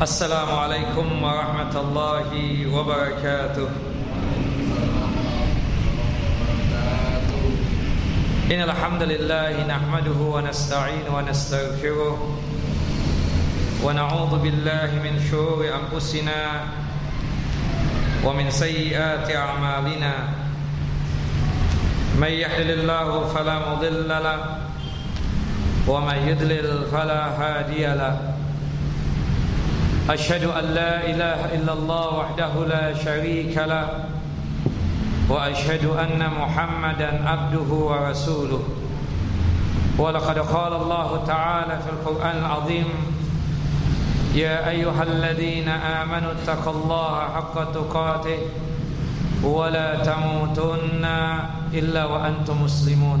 السلام عليكم ورحمة الله وبركاته. إن الحمد لله نحمده ونستعين ونستغفره ونعوذ بالله من شرور أنفسنا ومن سيئات أعمالنا. من يحلل الله فلا مضل له ومن يضلل فلا هادي له. أشهد أن لا إله إلا الله وحده لا شريك له وأشهد أن محمدا عبده ورسوله. ولقد قال الله تعالى في القرآن العظيم يا أيها الذين آمنوا اتقوا الله حق تقاته ولا تموتن إلا وأنتم مسلمون.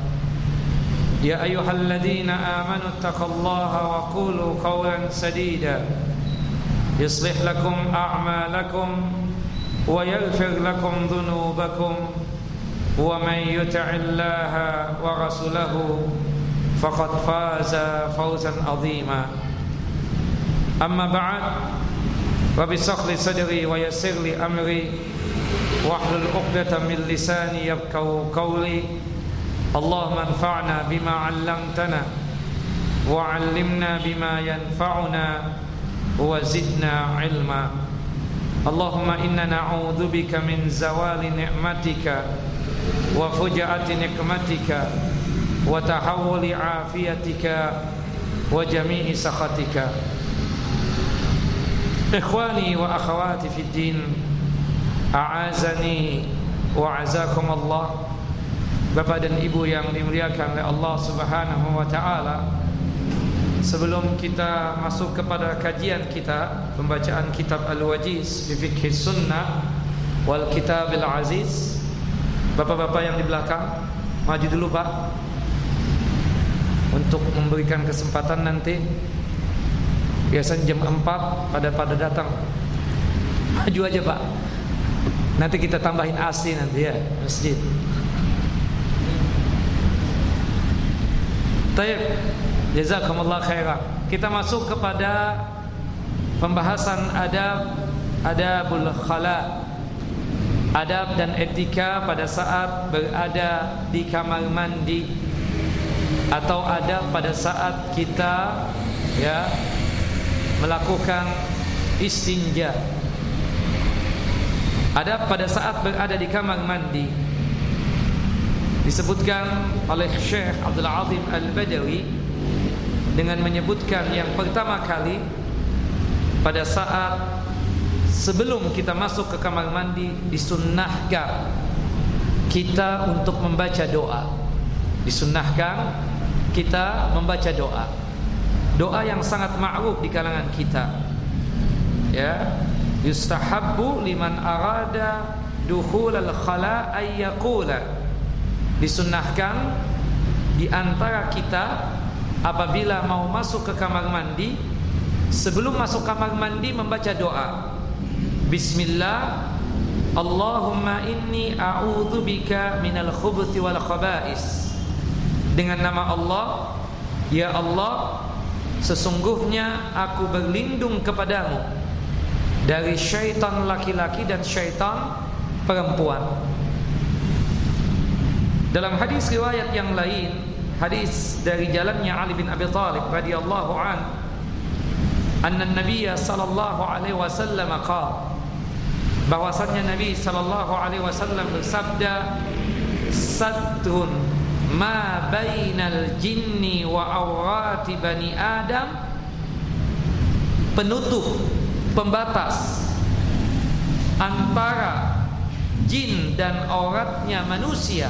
يا أيها الذين آمنوا اتقوا الله وقولوا قولا سديدا. يصلح لكم أعمالكم ويغفر لكم ذنوبكم. ومن يطع الله ورسوله فقد فاز فوزا عظيما. أما بعد رب اشرح لي صدري ويسر لي أمري واحلل عقدة من لساني يفقهوا قولي. اللهم انفعنا بما علمتنا وعلمنا بما ينفعنا وزدنا علما. اللهم إنا نعوذ بك من زوال نعمتك وفجأة نقمتك وتحول عافيتك وجميع سخطك. إخواني وأخواتي في الدين أعازني وعزاكم الله. Bapak dan Ibu yang dimuliakan oleh Allah Subhanahu wa taala. Sebelum kita masuk kepada kajian kita, pembacaan kitab Al-Wajiz fi Fiqh Sunnah wal Kitab Al-Aziz. Bapak-bapak yang di belakang, maju dulu Pak. Untuk memberikan kesempatan nanti biasanya jam 4 pada pada datang. Maju aja Pak. Nanti kita tambahin AC nanti ya, masjid. Taib. Jazakumullah khairan. Kita masuk kepada Pembahasan adab Adabul khala. Adab dan etika pada saat berada di kamar mandi. Atau adab pada saat kita ya Melakukan istinja. Adab pada saat berada di kamar mandi disebutkan oleh Syekh Abdul Azim Al-Badawi dengan menyebutkan yang pertama kali pada saat sebelum kita masuk ke kamar mandi disunnahkan kita untuk membaca doa. Disunnahkan kita membaca doa. Doa yang sangat ma'ruf di kalangan kita. Ya. Yustahabbu liman arada dukhul al-khala ayyaqula disunnahkan di antara kita apabila mau masuk ke kamar mandi sebelum masuk kamar mandi membaca doa. Bismillah Allahumma inni a'udzu bika minal khubuthi wal khaba'is. Dengan nama Allah ya Allah sesungguhnya aku berlindung kepadamu dari syaitan laki-laki dan syaitan perempuan dalam hadis riwayat yang lain, hadis dari jalannya Ali bin Abi Thalib radhiyallahu an, anna Nabi sallallahu alaihi wasallam qala bahwasannya Nabi sallallahu alaihi wasallam bersabda satrun ma bainal jinni wa awrati bani adam. Penutup pembatas antara jin dan auratnya manusia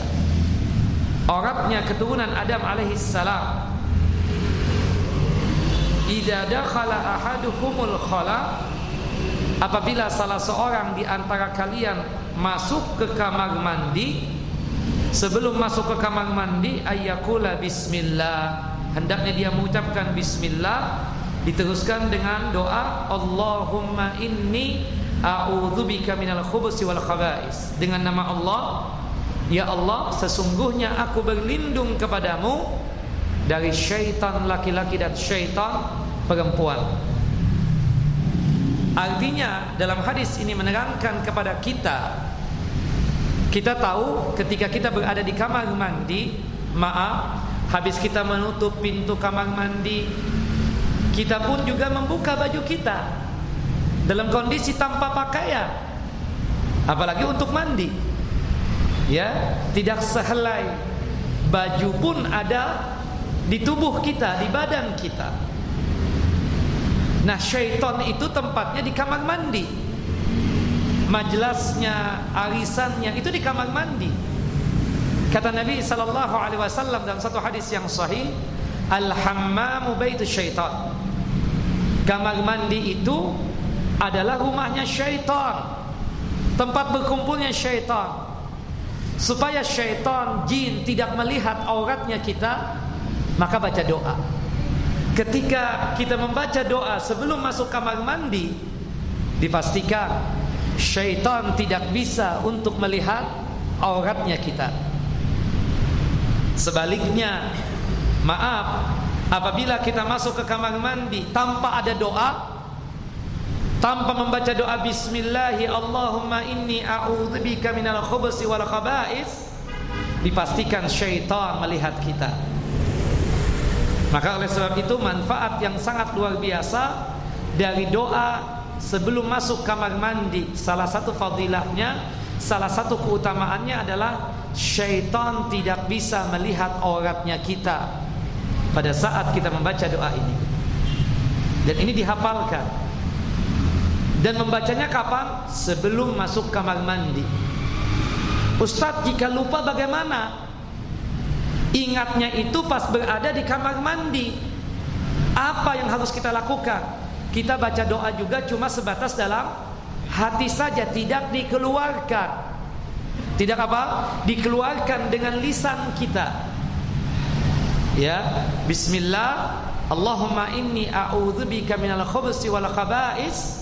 Auratnya keturunan Adam alaihi salam. Idza dakhala ahaduhumul khala apabila salah seorang di antara kalian masuk ke kamar mandi sebelum masuk ke kamar mandi ayyakula bismillah. Hendaknya dia mengucapkan bismillah diteruskan dengan doa Allahumma inni a'udzubika minal khubusi wal khaba'is. Dengan nama Allah ya Allah sesungguhnya aku berlindung kepadamu dari syaitan laki-laki dan syaitan perempuan Artinya dalam hadis ini menerangkan kepada kita kita tahu ketika kita berada di kamar mandi, maaf, habis kita menutup pintu kamar mandi, kita pun juga membuka baju kita dalam kondisi tanpa pakaian. Apalagi untuk mandi. Ya, tidak sehelai. Baju pun ada di tubuh kita, di badan kita. Nah syaitan itu tempatnya di kamar mandi. Majlasnya, arisannya itu di kamar mandi. Kata Nabi Sallallahu Alaihi Wasallam dalam satu hadis yang sahih Al-hammamu baitu syaitan. Kamar mandi itu adalah rumahnya syaitan. Tempat berkumpulnya syaitan Supaya syaitan, jin tidak melihat auratnya kita Maka baca doa. Ketika kita membaca doa sebelum masuk kamar mandi Dipastikan Syaitan tidak bisa untuk melihat auratnya kita. Sebaliknya Maaf Apabila kita masuk ke kamar mandi Tanpa ada doa Tanpa membaca doa Bismillahi Allahumma inni a'udzubika minal khubusi wal khaba'is Dipastikan syaitan melihat kita maka oleh sebab itu manfaat yang sangat luar biasa dari doa sebelum masuk kamar mandi. Salah satu fadilahnya, salah satu keutamaannya adalah syaitan tidak bisa melihat auratnya kita pada saat kita membaca doa ini. Dan ini dihafalkan. Dan membacanya kapan? Sebelum masuk kamar mandi. Ustadz jika lupa bagaimana? Ingatnya itu pas berada di kamar mandi. Apa yang harus kita lakukan? Kita baca doa juga cuma sebatas dalam hati saja, tidak dikeluarkan. Tidak apa? Dikeluarkan dengan lisan kita. Ya, bismillah, Allahumma inni a'udzubika minal khubusi wal khaba'is.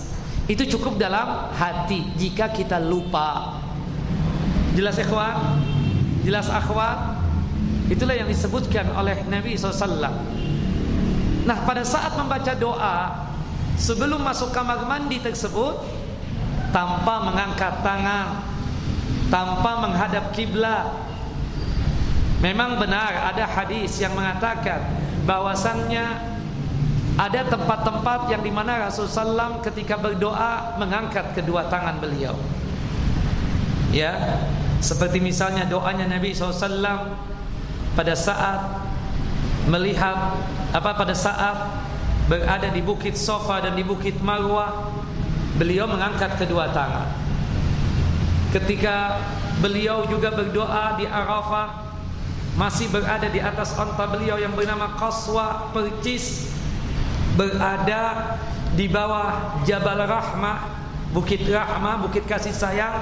Itu cukup dalam hati jika kita lupa. Jelas ikhwan? Jelas akhwat? Itulah yang disebutkan oleh Nabi SAW Nah pada saat membaca doa Sebelum masuk kamar mandi tersebut Tanpa mengangkat tangan Tanpa menghadap kiblat Memang benar ada hadis yang mengatakan bahwasannya ada tempat-tempat yang di mana Rasulullah SAW ketika berdoa mengangkat kedua tangan beliau. Ya, seperti misalnya doanya Nabi SAW pada saat melihat apa pada saat berada di bukit Sofa dan di bukit Marwah beliau mengangkat kedua tangan ketika beliau juga berdoa di Arafah masih berada di atas onta beliau yang bernama Qaswa percis berada di bawah Jabal Rahmah Bukit Rahmah Bukit kasih sayang.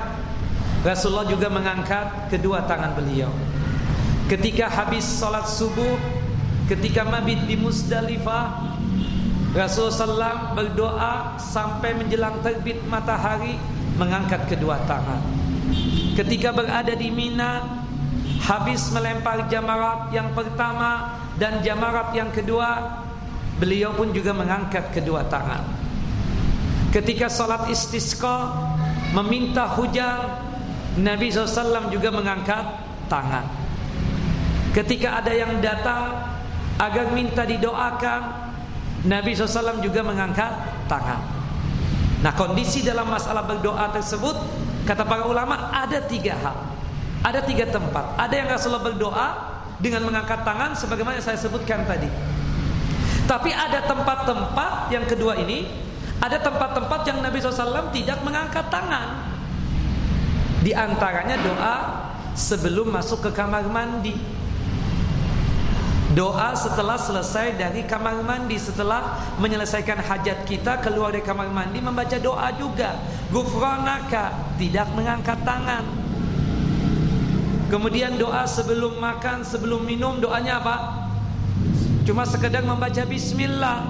Rasulullah juga mengangkat kedua tangan beliau. Ketika habis salat subuh Ketika mabit di Musdalifah Rasulullah SAW berdoa Sampai menjelang terbit matahari Mengangkat kedua tangan. Ketika berada di Mina Habis melempar jamarat yang pertama Dan jamarat yang kedua Beliau pun juga mengangkat kedua tangan Ketika salat istisqa Meminta hujan Nabi SAW juga mengangkat tangan Ketika ada yang datang agar minta didoakan, Nabi SAW juga mengangkat tangan. Nah kondisi dalam masalah berdoa tersebut, kata para ulama ada tiga hal, ada tiga tempat. Ada yang Rasulullah berdoa dengan mengangkat tangan, sebagaimana saya sebutkan tadi. Tapi ada tempat-tempat yang kedua ini, ada tempat-tempat yang Nabi SAW tidak mengangkat tangan. Di antaranya doa sebelum masuk ke kamar mandi. Doa setelah selesai dari kamar mandi Setelah menyelesaikan hajat kita Keluar dari kamar mandi membaca doa juga Gufronaka Tidak mengangkat tangan Kemudian doa sebelum makan Sebelum minum doanya apa? Cuma sekedar membaca bismillah.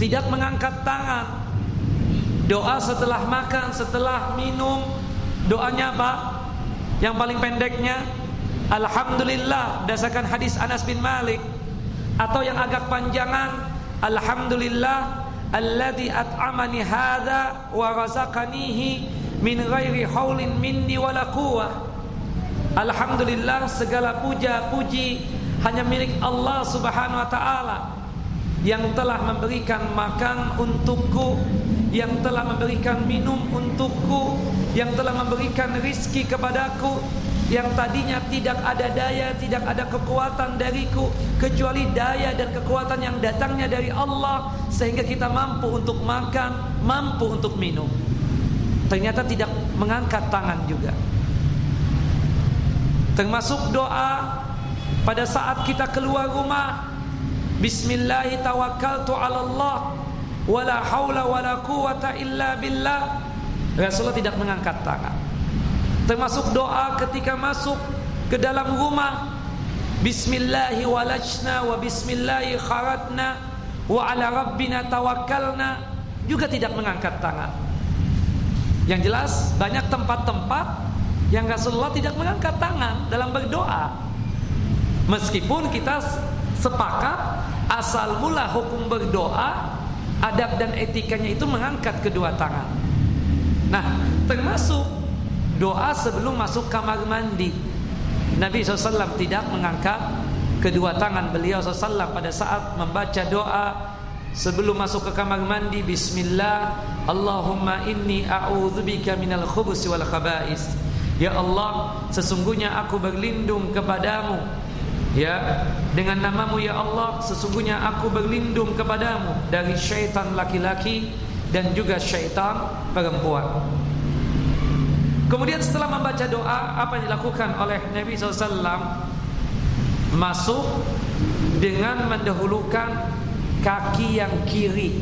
Tidak mengangkat tangan. Doa setelah makan Setelah minum. Doanya apa? Yang paling pendeknya Alhamdulillah Dasarkan hadis Anas bin Malik. Atau yang agak panjangan Alhamdulillah Alladhi at'amani hadha Wa razaqanihi Min ghairi hawlin minni wala Alhamdulillah segala puja puji hanya milik Allah Subhanahu wa taala yang telah memberikan makan untukku, yang telah memberikan minum untukku, yang telah memberikan rizki kepadaku, yang tadinya tidak ada daya, tidak ada kekuatan dariku kecuali daya dan kekuatan yang datangnya dari Allah sehingga kita mampu untuk makan, mampu untuk minum. Ternyata tidak mengangkat tangan juga. Termasuk doa pada saat kita keluar rumah Bismillah tawakkaltu ala Allah wala haula wala quwata illa billah Rasulullah tidak mengangkat tangan Termasuk doa ketika masuk ke dalam rumah Bismillahi walajna wa bismillahi kharatna wa ala rabbina tawakkalna juga tidak mengangkat tangan. Yang jelas banyak tempat-tempat yang Rasulullah tidak mengangkat tangan dalam berdoa. Meskipun kita sepakat asal mula hukum berdoa adab dan etikanya itu mengangkat kedua tangan. Nah, termasuk doa sebelum masuk kamar mandi. Nabi SAW tidak mengangkat kedua tangan beliau SAW pada saat membaca doa sebelum masuk ke kamar mandi. Bismillah, Allahumma inni a'udzubika minal khubusi wal khaba'is. Ya Allah, sesungguhnya aku berlindung kepadamu. Ya, dengan namamu ya Allah, sesungguhnya aku berlindung kepadamu dari syaitan laki-laki dan juga syaitan perempuan. Kemudian setelah membaca doa Apa yang dilakukan oleh Nabi SAW Masuk Dengan mendahulukan Kaki yang kiri.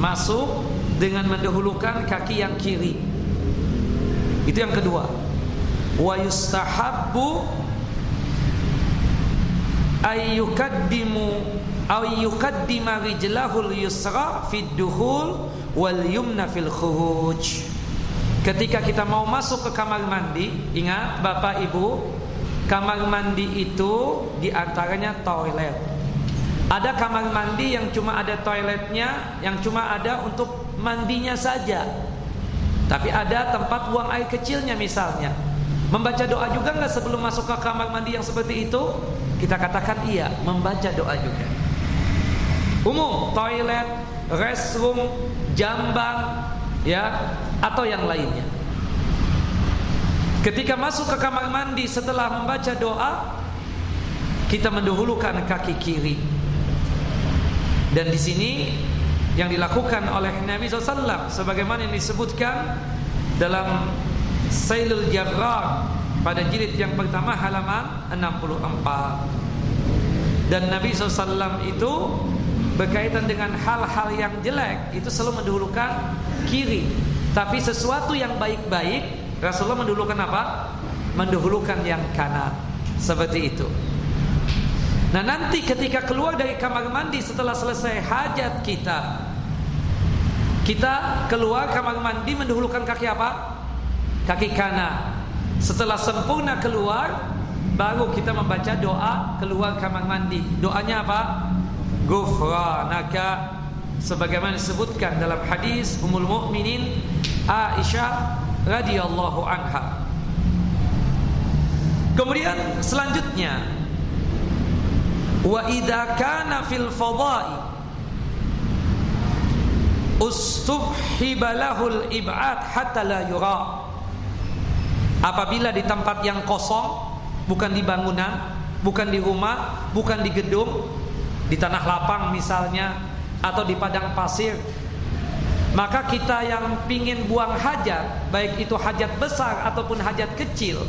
Masuk Dengan mendahulukan kaki yang kiri. Itu yang kedua. Wa yustahabbu Ayyukaddimu Ayyukaddima rijlahul yusra Fid duhul Wal yumna fil khuruj Ketika kita mau masuk ke kamar mandi, ingat Bapak Ibu, kamar mandi itu di antaranya toilet. Ada kamar mandi yang cuma ada toiletnya, yang cuma ada untuk mandinya saja. Tapi ada tempat buang air kecilnya misalnya. Membaca doa juga nggak sebelum masuk ke kamar mandi yang seperti itu? Kita katakan iya, membaca doa juga. Umum, toilet, restroom, jambang, ya atau yang lainnya. Ketika masuk ke kamar mandi setelah membaca doa, kita mendahulukan kaki kiri. Dan di sini yang dilakukan oleh Nabi SAW sebagaimana yang disebutkan dalam Sailul Jarrar pada jilid yang pertama halaman 64. Dan Nabi SAW itu berkaitan dengan hal-hal yang jelek itu selalu mendahulukan kiri tapi sesuatu yang baik-baik Rasulullah mendahulukan apa? Mendahulukan yang kanan seperti itu Nah nanti ketika keluar dari kamar mandi setelah selesai hajat kita Kita keluar kamar mandi mendahulukan kaki apa? Kaki kanan Setelah sempurna keluar Baru kita membaca doa keluar kamar mandi Doanya apa? ghufranaka sebagaimana disebutkan dalam hadis Ummul Mukminin Aisyah radhiyallahu anha. Kemudian selanjutnya wa idza kana fil fadha'i ustubhiba lahul ib'ad hatta la yura. Apabila di tempat yang kosong, bukan di bangunan, bukan di rumah, bukan di gedung, di tanah lapang misalnya atau di padang pasir maka kita yang pingin buang hajat baik itu hajat besar ataupun hajat kecil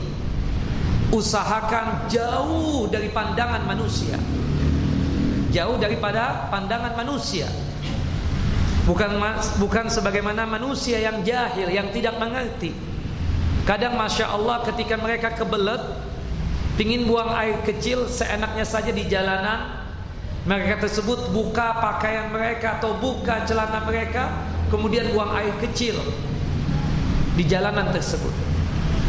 usahakan jauh dari pandangan manusia. Jauh daripada pandangan manusia. Bukan bukan sebagaimana manusia yang jahil yang tidak mengerti kadang masya Allah ketika mereka kebelet pingin buang air kecil seenaknya saja di jalanan mereka tersebut buka pakaian mereka atau buka celana mereka kemudian buang air kecil di jalanan tersebut.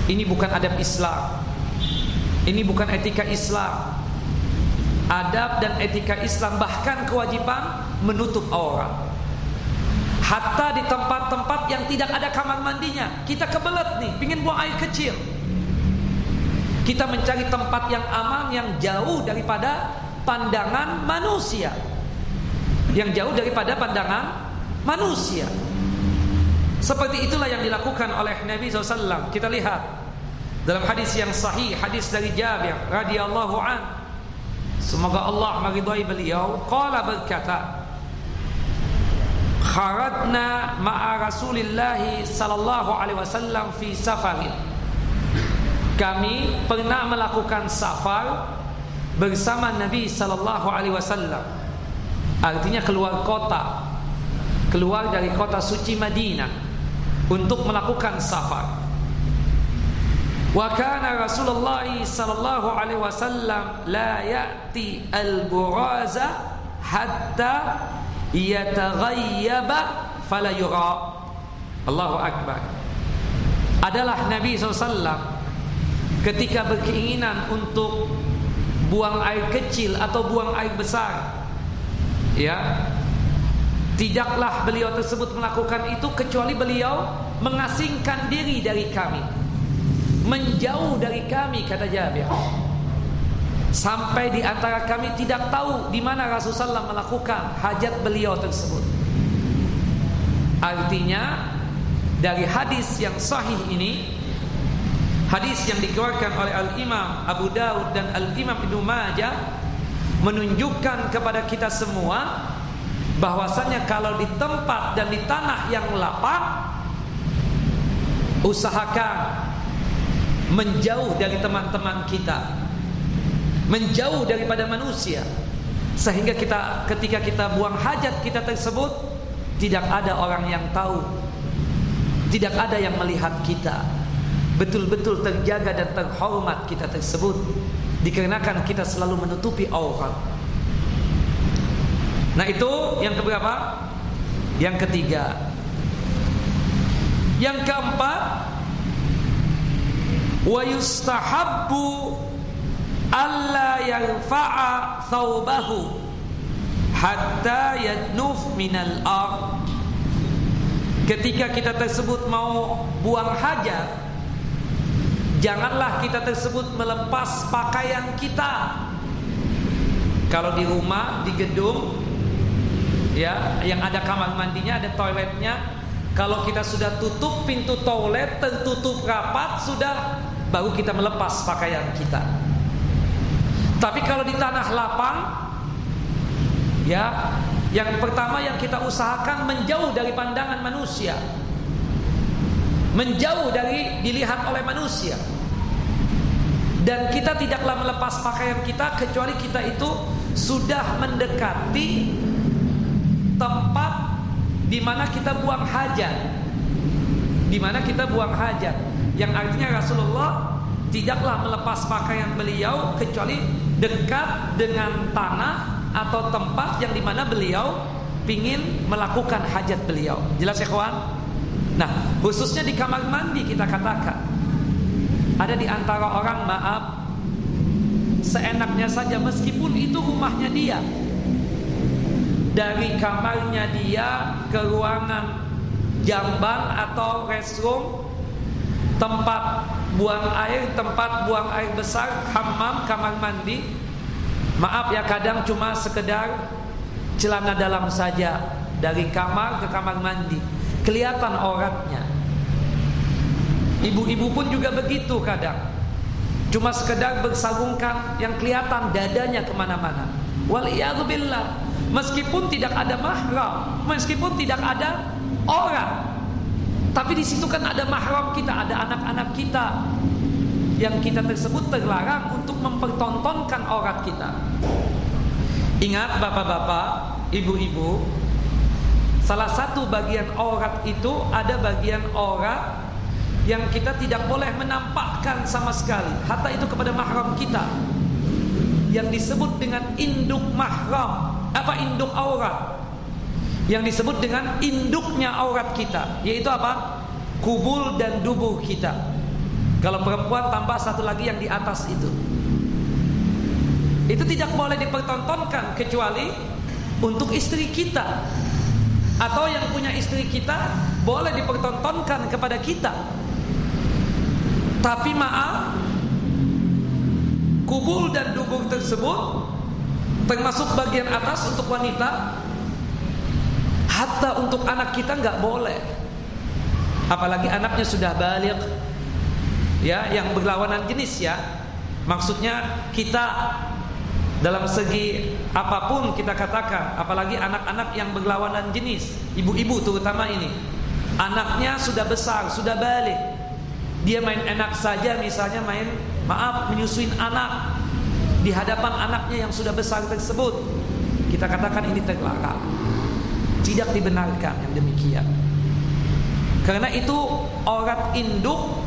Ini bukan adab Islam. Ini bukan etika Islam. Adab dan etika Islam bahkan kewajiban menutup aurat. Hatta di tempat-tempat yang tidak ada kamar mandinya, kita kebelet nih, pingin buang air kecil. Kita mencari tempat yang aman, yang jauh daripada pandangan manusia. Yang jauh daripada pandangan manusia. Seperti itulah yang dilakukan oleh Nabi SAW. Kita lihat dalam hadis yang sahih, hadis dari Jabir radhiyallahu an Semoga Allah meridhai beliau Qala berkata Kharadna ma'a Rasulillah sallallahu alaihi wasallam fi safarin Kami pernah melakukan safar bersama Nabi sallallahu alaihi wasallam. Artinya keluar kota. Keluar dari kota suci Madinah Untuk melakukan safar. Wa kana Rasulullah sallallahu alaihi wasallam la ya'ti al-buraza hatta yataghayyaba fala yura. Allahu akbar. Adalah Nabi SAW ketika berkeinginan untuk buang air kecil atau buang air besar ya tidaklah beliau tersebut melakukan itu kecuali beliau mengasingkan diri dari kami menjauh dari kami kata Jabir sampai di antara kami tidak tahu di mana Rasulullah melakukan hajat beliau tersebut. Artinya dari hadis yang sahih ini hadis yang dikeluarkan oleh Al-Imam Abu Daud dan Al-Imam Ibnu Majah menunjukkan kepada kita semua bahwasanya kalau di tempat dan di tanah yang lapang usahakan menjauh dari teman-teman kita menjauh daripada manusia. Sehingga kita ketika kita buang hajat kita tersebut tidak ada orang yang tahu. Tidak ada yang melihat kita. Betul-betul terjaga dan terhormat kita tersebut. Dikarenakan kita selalu menutupi aurat. Nah itu yang keberapa? Yang ketiga. Yang keempat wa yustahabbu alla yarfa'a thawbahu hatta yadnuf minal ard ketika kita tersebut mau buang hajat janganlah kita tersebut melepas pakaian kita kalau di rumah di gedung ya yang ada kamar mandinya ada toiletnya kalau kita sudah tutup pintu toilet tertutup rapat sudah baru kita melepas pakaian kita. Tapi kalau di tanah lapang, ya, yang pertama yang kita usahakan menjauh dari pandangan manusia, menjauh dari dilihat oleh manusia, dan kita tidaklah melepas pakaian kita kecuali kita itu sudah mendekati tempat di mana kita buang hajat, di mana kita buang hajat. Yang artinya Rasulullah tidaklah melepas pakaian beliau kecuali dekat dengan tanah atau tempat yang di mana beliau ingin melakukan hajat beliau. Jelas ya kawan? Nah, khususnya di kamar mandi kita katakan ada di antara orang maaf seenaknya saja meskipun itu rumahnya dia dari kamarnya dia ke ruangan jamban atau restroom tempat buang air, tempat buang air besar, hammam, kamar mandi. Maaf ya kadang cuma sekedar celana dalam saja dari kamar ke kamar mandi. Kelihatan auratnya. Ibu-ibu pun juga begitu kadang. Cuma sekedar bersarungkan yang kelihatan dadanya ke mana-mana. Waliyahzubillah. Meskipun tidak ada mahram, meskipun tidak ada orang, tapi di situ kan ada mahram kita, ada anak-anak kita. yang kita tersebut terlarang untuk mempertontonkan aurat kita. Ingat bapak-bapak, ibu-ibu, salah satu bagian aurat itu ada bagian aurat yang kita tidak boleh menampakkan sama sekali, hatta itu kepada mahram kita. Yang disebut dengan induk mahram, apa induk aurat? Yang disebut dengan induknya aurat kita, yaitu apa? Kubul dan dubur kita. Kalau perempuan tambah satu lagi yang di atas itu. Itu tidak boleh dipertontonkan kecuali untuk istri kita. Atau yang punya istri kita boleh dipertontonkan kepada kita. Tapi maaf, kubul dan dubur tersebut termasuk bagian atas untuk wanita, hatta untuk anak kita nggak boleh. Apalagi anaknya sudah balik. Ya yang berlawanan jenis ya. Maksudnya kita dalam segi apa pun kita katakan apalagi anak-anak yang berlawanan jenis ibu-ibu terutama ini. Anaknya sudah besar sudah balik. Dia main enak saja misalnya main maaf menyusuin anak di hadapan anaknya yang sudah besar tersebut. Kita katakan ini terlarang tidak dibenarkan yang demikian karena itu aurat induk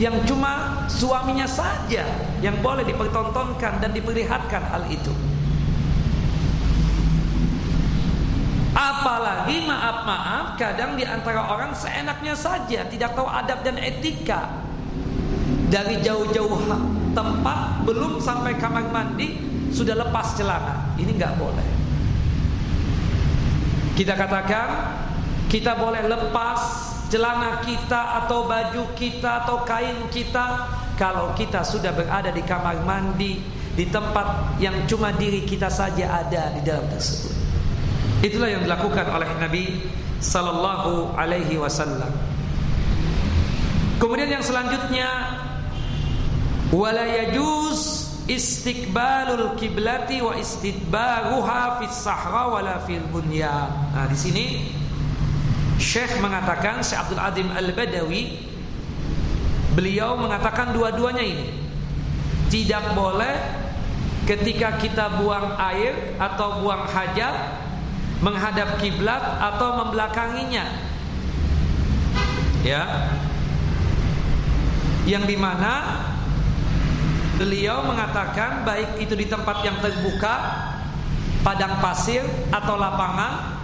yang cuma suaminya saja yang boleh dipertontonkan dan diperlihatkan hal itu. Apalagi maaf-maaf kadang di antara orang seenaknya saja tidak tahu adab dan etika. Dari jauh-jauh tempat belum sampai kamar mandi sudah lepas celana. Ini nggak boleh. Kita katakan kita boleh lepas celana kita atau baju kita atau kain kita kalau kita sudah berada di kamar mandi di tempat yang cuma diri kita saja ada di dalam tersebut. Itulah yang dilakukan oleh Nabi sallallahu alaihi wasallam. Kemudian yang selanjutnya wala yajuz istiqbalul kiblati wa istidbaruha fis sahra wala fil bunyan. Nah, di sini Syekh mengatakan Syekh Abdul Adim Al-Badawi beliau mengatakan dua-duanya ini. Tidak boleh ketika kita buang air atau buang hajat menghadap kiblat atau membelakanginya. Ya. Yang di mana beliau mengatakan baik itu di tempat yang terbuka padang pasir atau lapangan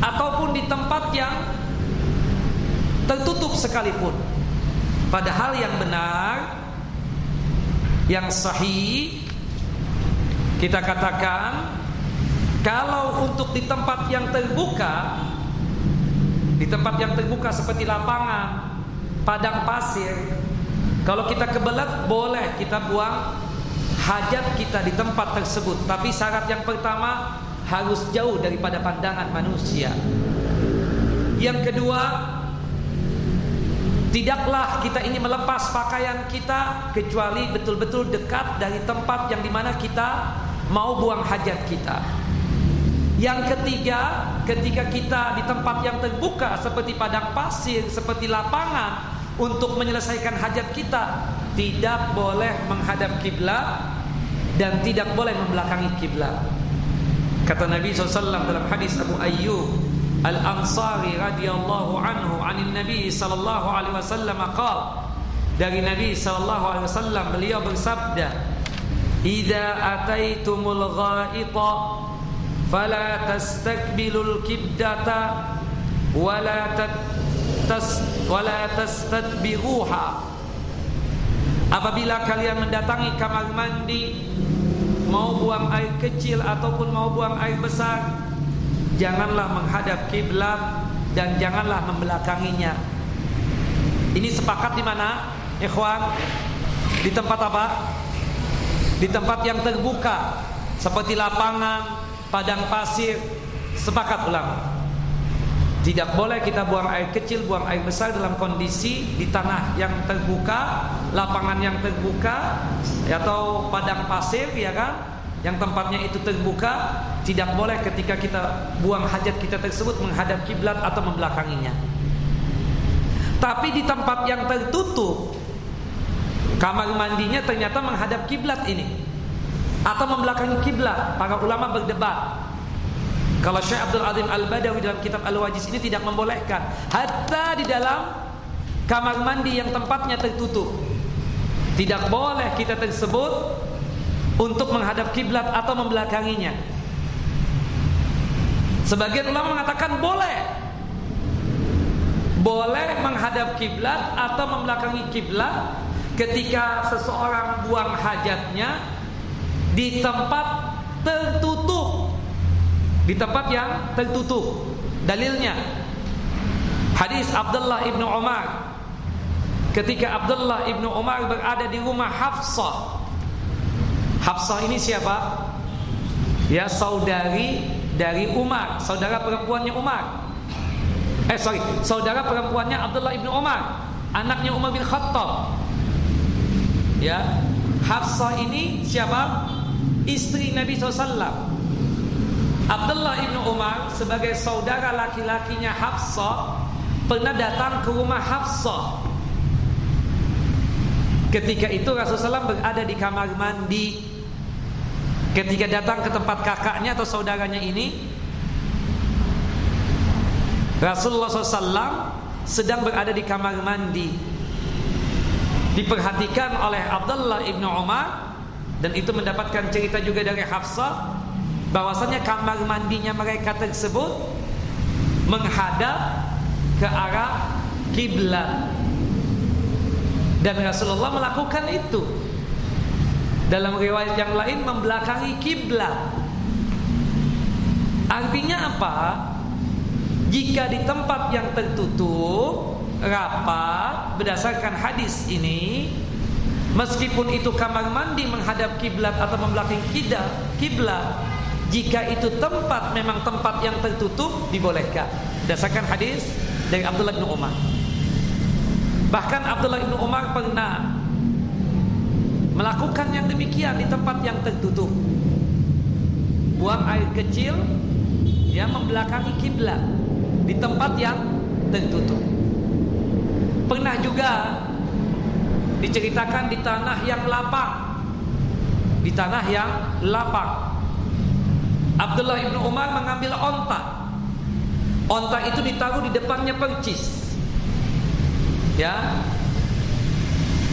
ataupun di tempat yang tertutup sekalipun. Padahal yang benar yang sahih kita katakan kalau untuk di tempat yang terbuka di tempat yang terbuka seperti lapangan, padang pasir, kalau kita kebelat boleh kita buang hajat kita di tempat tersebut. Tapi syarat yang pertama harus jauh daripada pandangan manusia. Yang kedua, tidaklah kita ini melepas pakaian kita kecuali betul-betul dekat dari tempat yang di mana kita mau buang hajat kita. Yang ketiga, ketika kita di tempat yang terbuka seperti padang pasir, seperti lapangan untuk menyelesaikan hajat kita, tidak boleh menghadap kiblat dan tidak boleh membelakangi kiblat. Kata Nabi SAW dalam hadis Abu Ayyub Al-Ansari radhiyallahu anhu anin Nabi sallallahu alaihi wasallam qala dari Nabi sallallahu alaihi wasallam beliau bersabda Idza ataitumul ghaita fala tastakbilul kibdata wala wala tastadbiruha Apabila kalian mendatangi kamar mandi mau buang air kecil ataupun mau buang air besar janganlah menghadap kiblat dan janganlah membelakanginya. Ini sepakat di mana ikhwan? Di tempat apa? Di tempat yang terbuka seperti lapangan padang pasir. Sepakat ulama tidak boleh kita buang air kecil, buang air besar dalam kondisi di tanah yang terbuka, lapangan yang terbuka, atau padang pasir, ya kan? Yang tempatnya itu terbuka, tidak boleh ketika kita buang hajat kita tersebut menghadap kiblat atau membelakanginya. Tapi di tempat yang tertutup, Kamar mandinya ternyata menghadap kiblat ini atau membelakangi kiblat. Para ulama berdebat. Kalau Syekh Abdul Azim Al-Badawi dalam kitab Al-Wajiz ini tidak membolehkan hatta di dalam kamar mandi yang tempatnya tertutup. Tidak boleh kita tersebut untuk menghadap kiblat atau membelakanginya. Sebagian ulama mengatakan boleh. Boleh menghadap kiblat atau membelakangi kiblat ketika seseorang buang hajatnya di tempat tertutup di tempat yang tertutup. Dalilnya. Hadis Abdullah ibnu Umar ketika Abdullah ibnu Umar berada di rumah Hafsah Hafsah ini siapa? Ya saudari dari Umar. Saudara perempuannya Umar. Eh sorry. Saudara perempuannya Abdullah ibnu Umar anaknya Umar bin Khattab. Ya, Hafsah ini siapa? Istri Nabi SAW. Abdullah ibnu Umar sebagai saudara laki-lakinya Hafsah pernah datang ke rumah Hafsah. Ketika itu Rasulullah SAW berada di kamar mandi. Ketika datang ke tempat kakaknya atau saudaranya ini, Rasulullah SAW sedang berada di kamar mandi diperhatikan oleh Abdullah ibnu Umar dan itu mendapatkan cerita juga dari Hafsah bahwasanya kamar mandinya mereka tersebut menghadap ke arah kiblat. Dan Rasulullah melakukan itu. Dalam riwayat yang lain membelakangi kiblat. Artinya apa? Jika di tempat yang tertutup rapat berdasarkan hadis ini meskipun itu kamar mandi menghadap kiblat atau membelakangi kiblat jika itu tempat memang tempat yang tertutup dibolehkan berdasarkan hadis dari Abdullah bin Umar bahkan Abdullah bin Umar pernah melakukan yang demikian di tempat yang tertutup buang air kecil yang membelakangi kiblat di tempat yang tertutup Pernah juga diceritakan di tanah yang lapang. Di tanah yang lapang. Abdullah ibnu Umar mengambil onta. Onta itu ditaruh di depannya percis. Ya.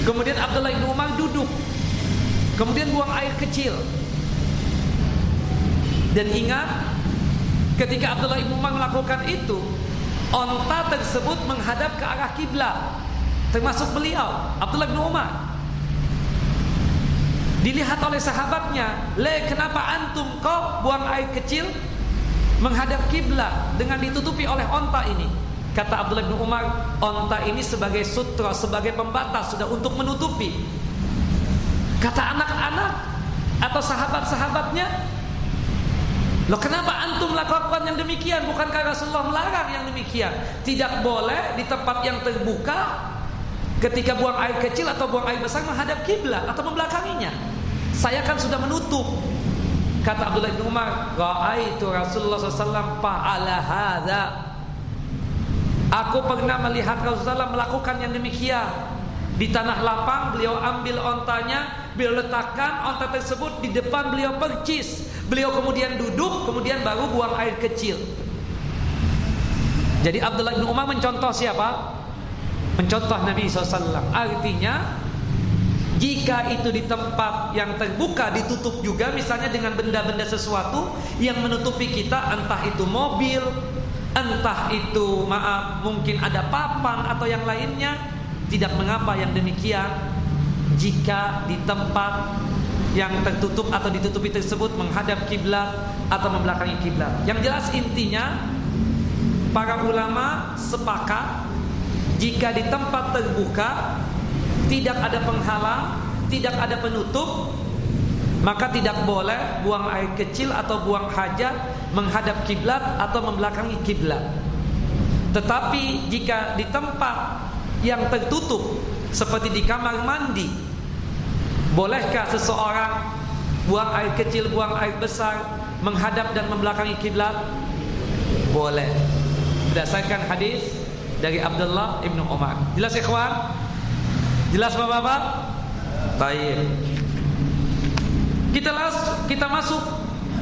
Kemudian Abdullah ibnu Umar duduk. Kemudian buang air kecil. Dan ingat ketika Abdullah ibnu Umar melakukan itu, Onta tersebut menghadap ke arah kiblat, termasuk beliau Abdullah bin Umar. Dilihat oleh sahabatnya, "Le, kenapa antum kau buang air kecil menghadap kiblat dengan ditutupi oleh onta ini?" Kata Abdullah bin Umar, "Onta ini sebagai sutra, sebagai pembatas sudah untuk menutupi." Kata anak-anak atau sahabat-sahabatnya, Loh kenapa antum melakukan yang demikian? Bukankah Rasulullah melarang yang demikian? Tidak boleh di tempat yang terbuka ketika buang air kecil atau buang air besar menghadap kiblat atau membelakanginya. Saya kan sudah menutup. Kata Abdullah bin Umar, "Ra'aitu Rasulullah SAW fa'ala hadza." Aku pernah melihat Rasulullah melakukan yang demikian. Di tanah lapang beliau ambil ontanya, beliau letakkan onta tersebut di depan beliau percis Beliau kemudian duduk, kemudian baru buang air kecil. Jadi Abdullah bin Umar mencontoh siapa? Mencontoh Nabi SAW. Artinya jika itu di tempat yang terbuka ditutup juga misalnya dengan benda-benda sesuatu yang menutupi kita entah itu mobil entah itu maaf mungkin ada papan atau yang lainnya tidak mengapa yang demikian jika di tempat yang tertutup atau ditutupi tersebut menghadap kiblat atau membelakangi kiblat. Yang jelas intinya para ulama sepakat jika di tempat terbuka tidak ada penghalang, tidak ada penutup, maka tidak boleh buang air kecil atau buang hajat menghadap kiblat atau membelakangi kiblat. Tetapi jika di tempat yang tertutup seperti di kamar mandi Bolehkah seseorang buang air kecil, buang air besar, menghadap dan membelakangi kiblat? Boleh. Berdasarkan hadis dari Abdullah ibnu Umar. Jelas ikhwan? Jelas bapak-bapak? Taib. Kita las, kita masuk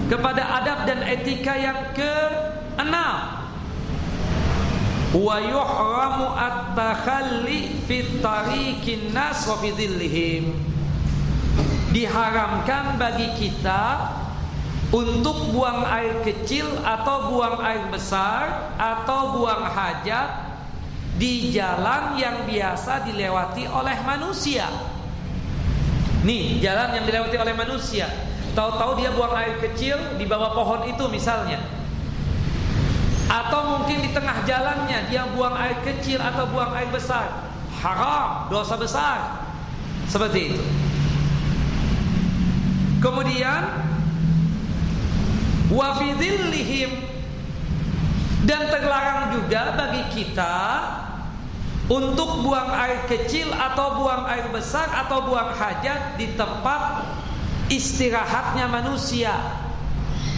kepada adab dan etika yang ke-enam. Wa yuhramu at-takhalli fi tariqin nas wa fi dhillihim. Diharamkan bagi kita untuk buang air kecil atau buang air besar atau buang hajat di jalan yang biasa dilewati oleh manusia. Nih, jalan yang dilewati oleh manusia. Tahu-tahu dia buang air kecil di bawah pohon itu misalnya. Atau mungkin di tengah jalannya dia buang air kecil atau buang air besar. Haram, dosa besar. Seperti itu. Kemudian wa dan terlarang juga bagi kita untuk buang air kecil atau buang air besar atau buang hajat di tempat istirahatnya manusia.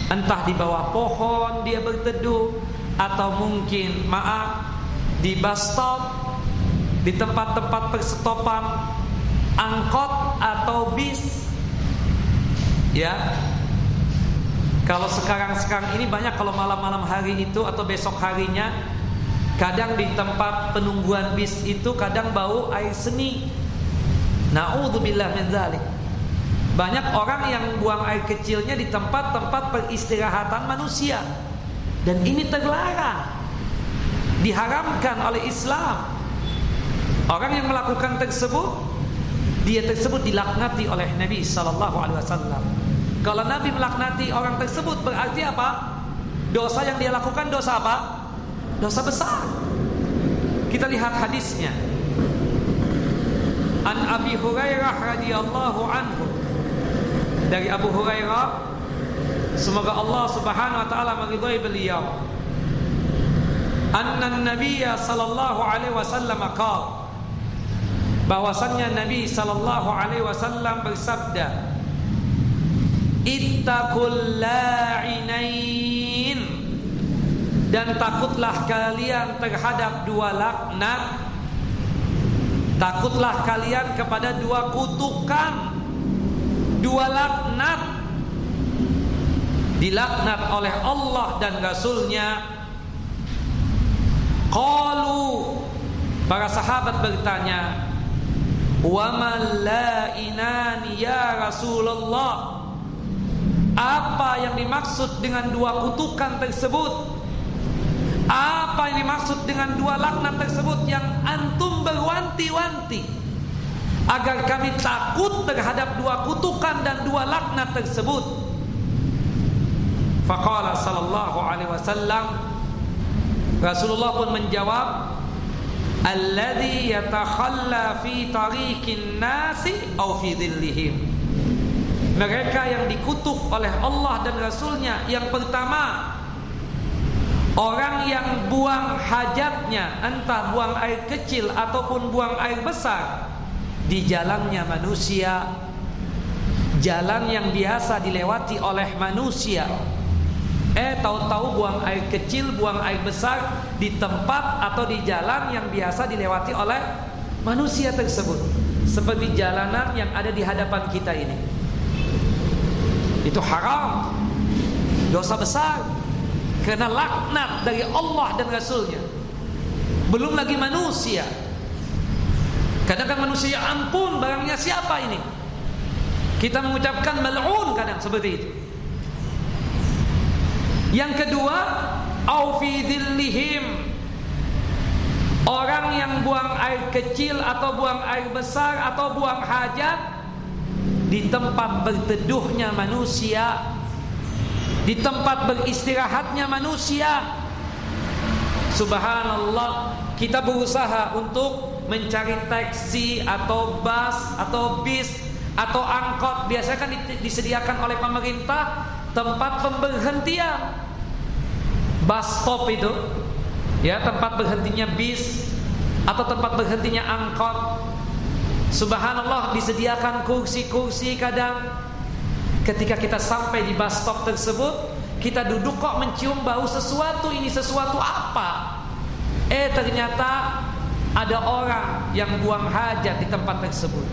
Entah di bawah pohon dia berteduh atau mungkin maaf di bus stop di tempat-tempat perstopan angkot atau bis. Ya. Kalau sekarang-sekarang ini banyak kalau malam-malam hari itu atau besok harinya Kadang di tempat penungguan bis itu kadang bau air seni. Nauzubillah min dzalik. Banyak orang yang buang air kecilnya di tempat-tempat peristirahatan manusia. Dan ini terlarang. Diharamkan oleh Islam. Orang yang melakukan tersebut dia tersebut dilaknati oleh Nabi sallallahu alaihi wasallam. Kalau Nabi melaknati orang tersebut berarti apa? Dosa yang dia lakukan dosa apa? Dosa besar. Kita lihat hadisnya. An Abi Hurairah radhiyallahu anhu dari Abu Hurairah semoga Allah Subhanahu wa taala meridhai beliau. Anna Nabi sallallahu alaihi wasallam qala bahwasannya Nabi sallallahu alaihi wasallam bersabda Ittaqul la'inain dan takutlah kalian terhadap dua laknat. Takutlah kalian kepada dua kutukan. Dua laknat. Dilaknat oleh Allah dan Rasulnya. Qalu Para sahabat bertanya Wa inani ya Rasulullah? Apa yang dimaksud dengan dua kutukan tersebut apa ini maksud dengan dua laknat tersebut yang antum berwanti-wanti agar kami takut terhadap dua kutukan dan dua laknat tersebut? Faqala sallallahu alaihi wasallam Rasulullah pun menjawab Alladhi yatakhalla fi tariqin nasi au fi dhillihim Mereka yang dikutuk oleh Allah dan Rasulnya Yang pertama Orang yang buang hajatnya Entah buang air kecil Ataupun buang air besar Di jalannya manusia. Jalan yang biasa dilewati oleh manusia. Eh tahu-tahu buang air kecil Buang air besar Di tempat atau di jalan yang biasa dilewati oleh Manusia tersebut. Seperti jalanan yang ada di hadapan kita ini. Itu haram. Dosa besar Karena laknat dari Allah dan Rasulnya. Belum lagi manusia. Kadang kadang manusia ampun barangnya siapa ini? Kita mengucapkan mal'un kadang seperti itu. Yang kedua Aufidillihim Orang yang buang air kecil atau buang air besar atau buang hajat Di tempat berteduhnya manusia di tempat beristirahatnya manusia. Subhanallah, kita berusaha untuk mencari taksi atau bus atau bis atau angkot. Biasanya kan disediakan oleh pemerintah tempat pemberhentian. Bus stop itu ya tempat berhentinya bis atau tempat berhentinya angkot. Subhanallah disediakan kursi-kursi kadang Ketika kita sampai di bus stop tersebut, kita duduk kok mencium bau sesuatu. Ini sesuatu apa? Eh ternyata ada orang yang buang hajat di tempat tersebut.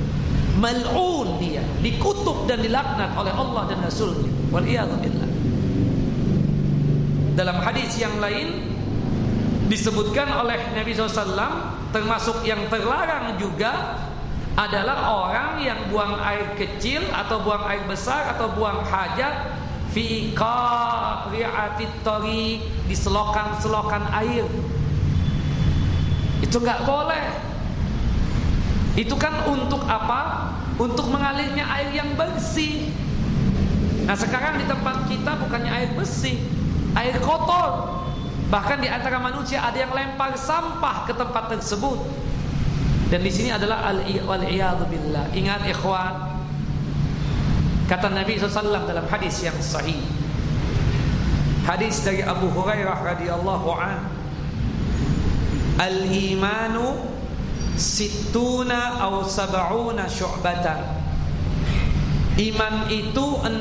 mal'un dia dikutuk dan dilaknat oleh Allah dan Rasulnya wal billah dalam hadis yang lain disebutkan oleh Nabi SAW termasuk yang terlarang juga adalah orang yang buang air kecil atau buang air besar atau buang hajat fi qari'atit di selokan-selokan air. Itu nggak boleh. Itu kan untuk apa? Untuk mengalirnya air yang bersih. Nah sekarang di tempat kita bukannya air bersih air kotor. Bahkan di antara manusia ada yang lempar sampah ke tempat tersebut dan di sini adalah al billah. Ingat ikhwan. Kata Nabi SAW dalam hadis yang sahih. Hadis dari Abu Hurairah radhiyallahu an. Al-imanu sittuna aw sab'una syu'batan. Iman itu 60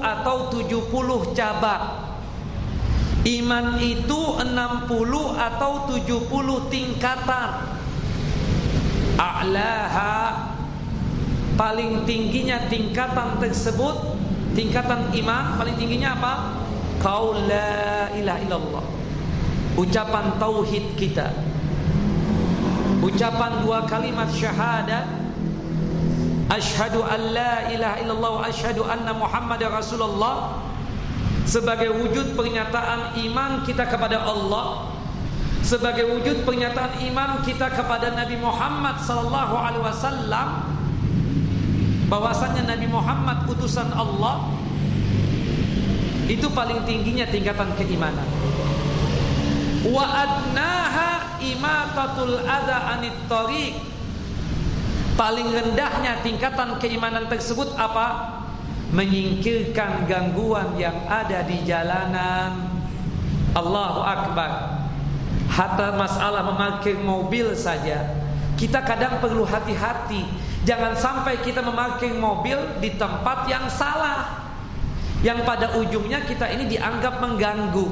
atau 70 cabang. Iman itu 60 atau 70 tingkatan a'laha paling tingginya tingkatan tersebut tingkatan iman paling tingginya apa? Qaul la ilaha illallah. Ucapan tauhid kita. Ucapan dua kalimat syahadat asyhadu an la ilaha illallah wa asyhadu anna muhammadar rasulullah. Sebagai wujud pernyataan iman kita kepada Allah sebagai wujud pernyataan iman kita kepada Nabi Muhammad sallallahu alaihi wasallam bahwasanya Nabi Muhammad utusan Allah itu paling tingginya tingkatan keimanan. Wa adnaha imatatul adza anit tariq. Paling rendahnya tingkatan keimanan tersebut apa? Menyingkirkan gangguan yang ada di jalanan. Allahu akbar. Hatta masalah memakai mobil saja. Kita kadang perlu hati-hati. Jangan sampai kita memakai mobil di tempat yang salah. Yang pada ujungnya kita ini dianggap mengganggu.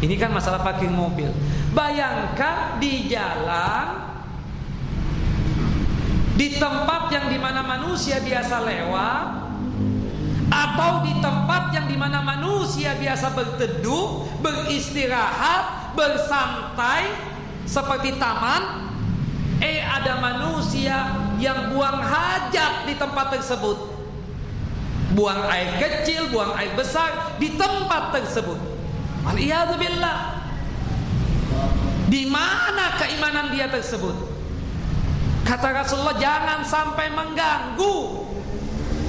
Ini kan masalah parkir mobil. Bayangkan di jalan Di tempat yang di mana manusia biasa lewat Atau di tempat yang di mana manusia biasa berteduh Beristirahat bersantai seperti taman eh ada manusia yang buang hajat di tempat tersebut. Buang air kecil buang air besar di tempat tersebut. Alhamdulillah di mana keimanan dia tersebut? Kata Rasulullah jangan sampai mengganggu.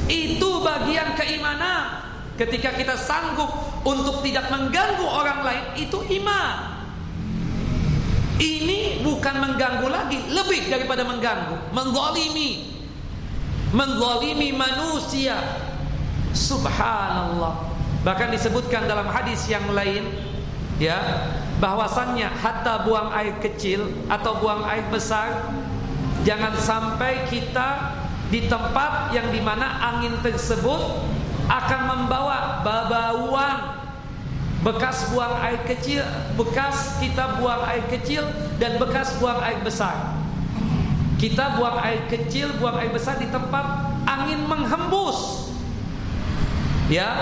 Itu bagian keimanan. Ketika kita sanggup untuk tidak mengganggu orang lain itu iman ini bukan mengganggu lagi, lebih daripada mengganggu, menggolimi, menggolimi manusia. Subhanallah. Bahkan disebutkan dalam hadis yang lain, ya, bahwasannya hatta buang air kecil atau buang air besar, jangan sampai kita di tempat yang di mana angin tersebut akan membawa babauan bekas buang air kecil, bekas kita buang air kecil dan bekas buang air besar. Kita buang air kecil, buang air besar di tempat angin menghembus. Ya.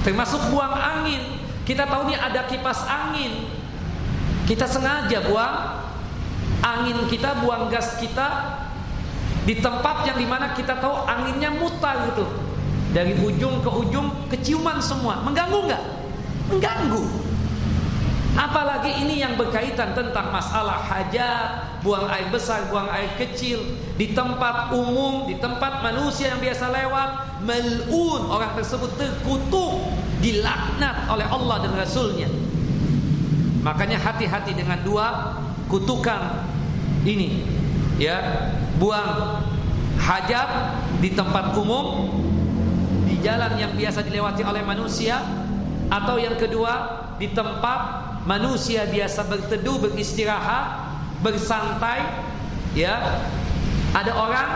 Termasuk buang angin. Kita tahu nih ada kipas angin. Kita sengaja buang angin kita, buang gas kita di tempat yang di mana kita tahu anginnya mutar gitu. Dari ujung ke ujung keciuman semua. Mengganggu nggak? Mengganggu. Apalagi ini yang berkaitan tentang masalah hajat, buang air besar, buang air kecil di tempat umum, di tempat manusia yang biasa lewat, melun orang tersebut terkutuk, dilaknat oleh Allah dan Rasulnya. Makanya hati-hati dengan dua kutukan ini, ya buang hajat di tempat umum, di jalan yang biasa dilewati oleh manusia, atau yang kedua di tempat manusia biasa berteduh beristirahat bersantai ya. Ada orang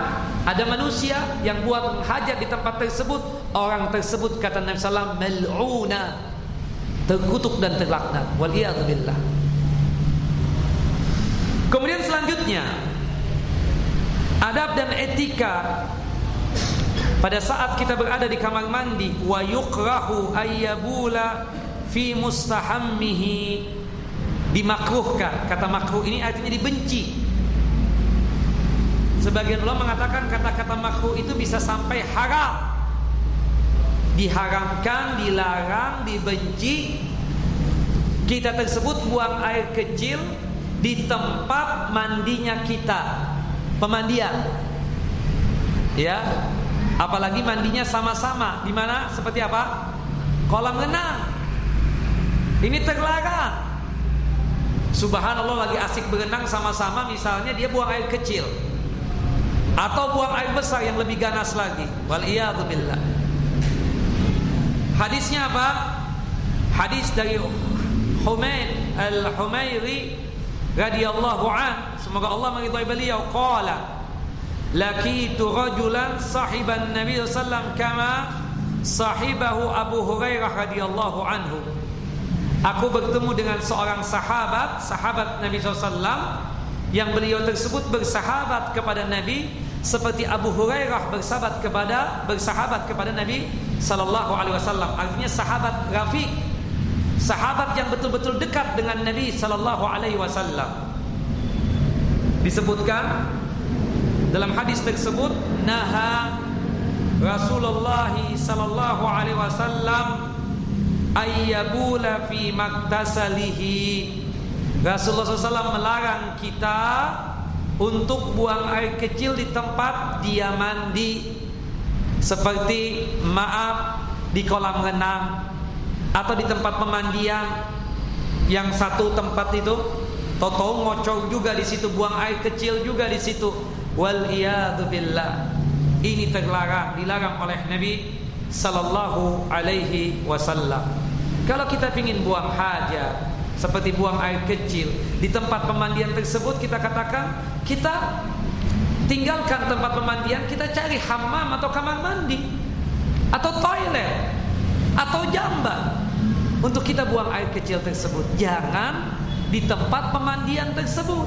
ada manusia yang buat hajat di tempat tersebut. Orang tersebut kata Nabi sallallahu mel'una terkutuk dan terlaknat. Wal billah kemudian selanjutnya adab dan etika pada saat kita berada di kamar mandi wa yukrahu ayyabula fi mustahammihi dimakruhkan. Kata makruh ini artinya dibenci. Sebagian ulama mengatakan kata-kata makruh itu bisa sampai haram. Diharamkan dilarang dibenci. Kita tersebut buang air kecil di tempat mandinya kita. Pemandian. Ya apalagi mandinya sama-sama. Di mana? Seperti apa? Kolam renang. Ini terlarang subhanallah lagi asik berenang sama-sama. Misalnya dia buang air kecil. Atau buang air besar yang lebih ganas lagi. Wal billah. Hadisnya apa? Hadis dari Humaid al-Humairi radhiyallahu an. Semoga Allah meridhai beliau. Qala lakitu rajulan sahiban Nabi sallam kama sahibahu Abu Hurairah radhiyallahu anhu. Aku bertemu dengan seorang sahabat sahabat Nabi sallam yang beliau tersebut bersahabat kepada Nabi seperti Abu Hurairah bersahabat kepada bersahabat kepada Nabi sallallahu alaihi wasallam. Artinya sahabat rafiq sahabat yang betul-betul dekat dengan Nabi sallallahu alaihi wasallam. Disebutkan dalam hadis tersebut naha Rasulullah sallallahu alaihi wasallam ayyabula fi maktasalihi. Rasulullah SAW melarang kita untuk buang air kecil di tempat dia mandi. Seperti maaf di kolam renang atau di tempat pemandian. Yang satu tempat itu toto ngocok juga di situ buang air kecil juga di situ wal billah. Ini terlarang dilarang oleh Nabi sallallahu alaihi wasallam. Kalau kita ingin buang hajat seperti buang air kecil di tempat pemandian tersebut kita katakan kita tinggalkan tempat pemandian kita cari hammam atau kamar mandi atau toilet atau jamban untuk kita buang air kecil tersebut. Jangan di tempat pemandian tersebut.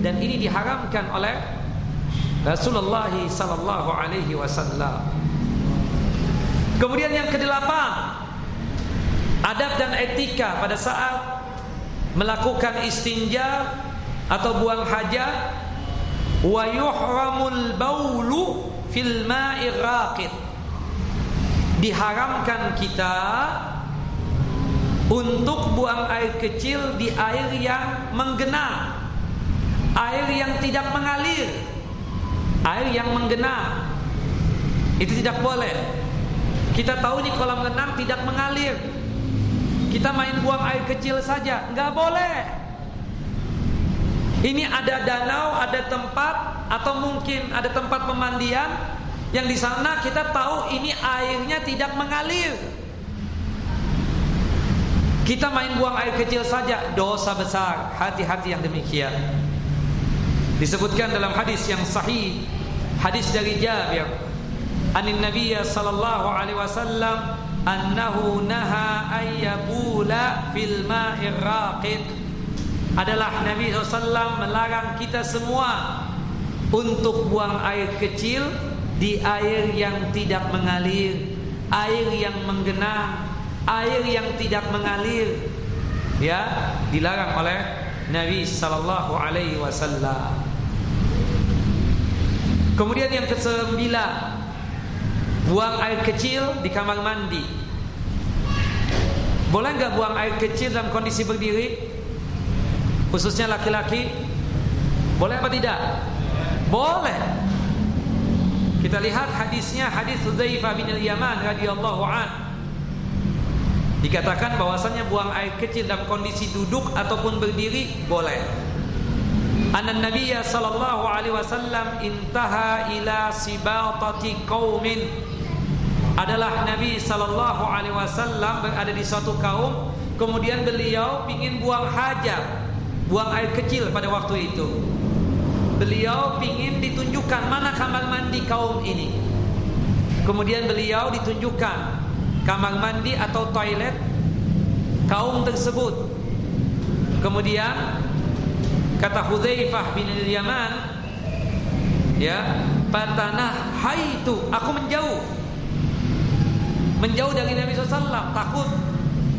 Dan ini diharamkan oleh Rasulullah sallallahu alaihi wasallam. Kemudian yang kedelapan, adab dan etika pada saat melakukan istinja atau buang hajat wa yuhramul baulu fil ma'i raqid. Diharamkan kita untuk buang air kecil di air yang menggenang, air yang tidak mengalir air yang menggenang. Itu tidak boleh. Kita tahu nih kolam renang tidak mengalir. Kita main buang air kecil saja. Nggak boleh. Ini ada danau ada tempat atau mungkin ada tempat pemandian yang di sana kita tahu ini airnya tidak mengalir. Kita main buang air kecil saja. Dosa besar. Hati-hati yang demikian. Disebutkan dalam hadis yang sahih hadis dari Jabir anin Nabi sallallahu alaihi wasallam annahu naha ayyabula fil ma'ir raqid adalah Nabi SAW melarang kita semua untuk buang air kecil di air yang tidak mengalir, air yang menggenang, air yang tidak mengalir. Ya, dilarang oleh Nabi sallallahu alaihi wasallam. Kemudian yang kesembilan Buang air kecil di kamar mandi. Boleh nggak buang air kecil dalam kondisi berdiri? Khususnya laki-laki? Boleh apa tidak? Boleh. Kita lihat hadisnya Hadis Hudzaifah bin al-Yaman radhiyallahu an. Dikatakan bahwasannya buang air kecil dalam kondisi duduk ataupun berdiri boleh anna nabiyya sallallahu alaihi wasallam intaha ila sibatati qaumin. Adalah Nabi sallallahu alaihi wasallam berada di suatu kaum. Kemudian beliau ingin buang hajat buang air kecil pada waktu itu. Beliau ingin ditunjukkan mana kamar mandi kaum ini. Kemudian beliau ditunjukkan kamar mandi atau toilet kaum tersebut. Kemudian Kata Hudzaifah bin Yaman, ya patanah haitu aku menjauh. Menjauh dari Nabi SAW takut.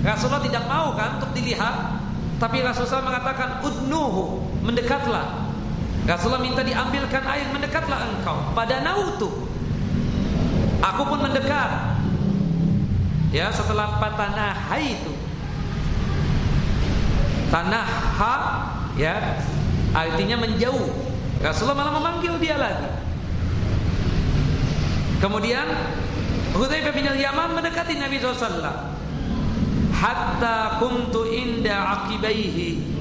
Rasulullah tidak mau kan untuk dilihat tapi Rasulullah mengatakan udnuhu mendekatlah. Rasulullah minta diambilkan air mendekatlah engkau. Pada nautu aku pun mendekat. Ya setelah patanah haitu. Tanah ha ya artinya menjauh. Rasulullah malah memanggil dia lagi. Kemudian Hudzaifah bin al-Yaman mendekati Nabi SAW hatta kuntu inda akibaihi.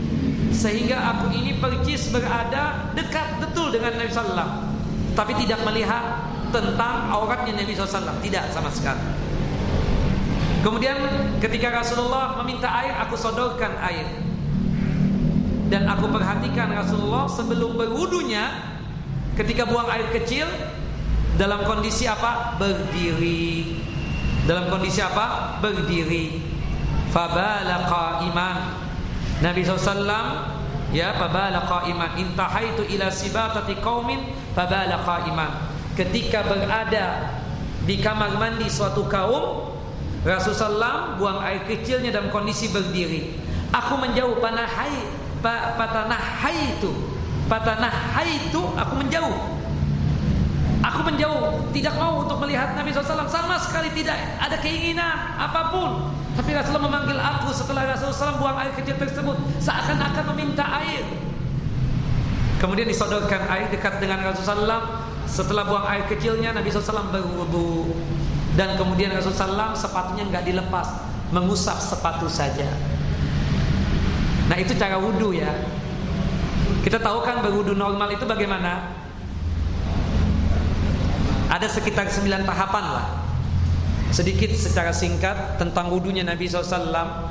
Sehingga aku ini percis berada dekat betul dengan Nabi SAW tapi tidak melihat tentang auratnya Nabi SAW tidak sama sekali. Kemudian ketika Rasulullah meminta air aku sodorkan air dan aku perhatikan Rasulullah sebelum berwudunya ketika buang air kecil dalam kondisi apa? Berdiri. Dalam kondisi apa? Berdiri. Fabala qa'iman. Nabi SAW ya fabala qa'iman intahaitu ila sibatati qaumin fabala qa'iman. Ketika berada di kamar mandi suatu kaum Rasulullah buang air kecilnya dalam kondisi berdiri. Aku menjauh panahai patanah hai itu patanah hai itu aku menjauh. Aku menjauh tidak mau untuk melihat Nabi SAW sama sekali tidak ada keinginan apa pun. Tapi Rasulullah memanggil aku setelah Rasulullah SAW buang air kecil tersebut seakan-akan meminta air. Kemudian disodorkan air dekat dengan Rasulullah SAW setelah buang air kecilnya Nabi SAW berwudu. Dan kemudian Rasulullah SAW sepatunya nggak dilepas mengusap sepatu saja Nah itu cara wudhu ya. Kita tahu kan berwudhu normal itu bagaimana? Ada sekitar 9 tahapan lah. Sedikit secara singkat tentang wudhunya Nabi SAW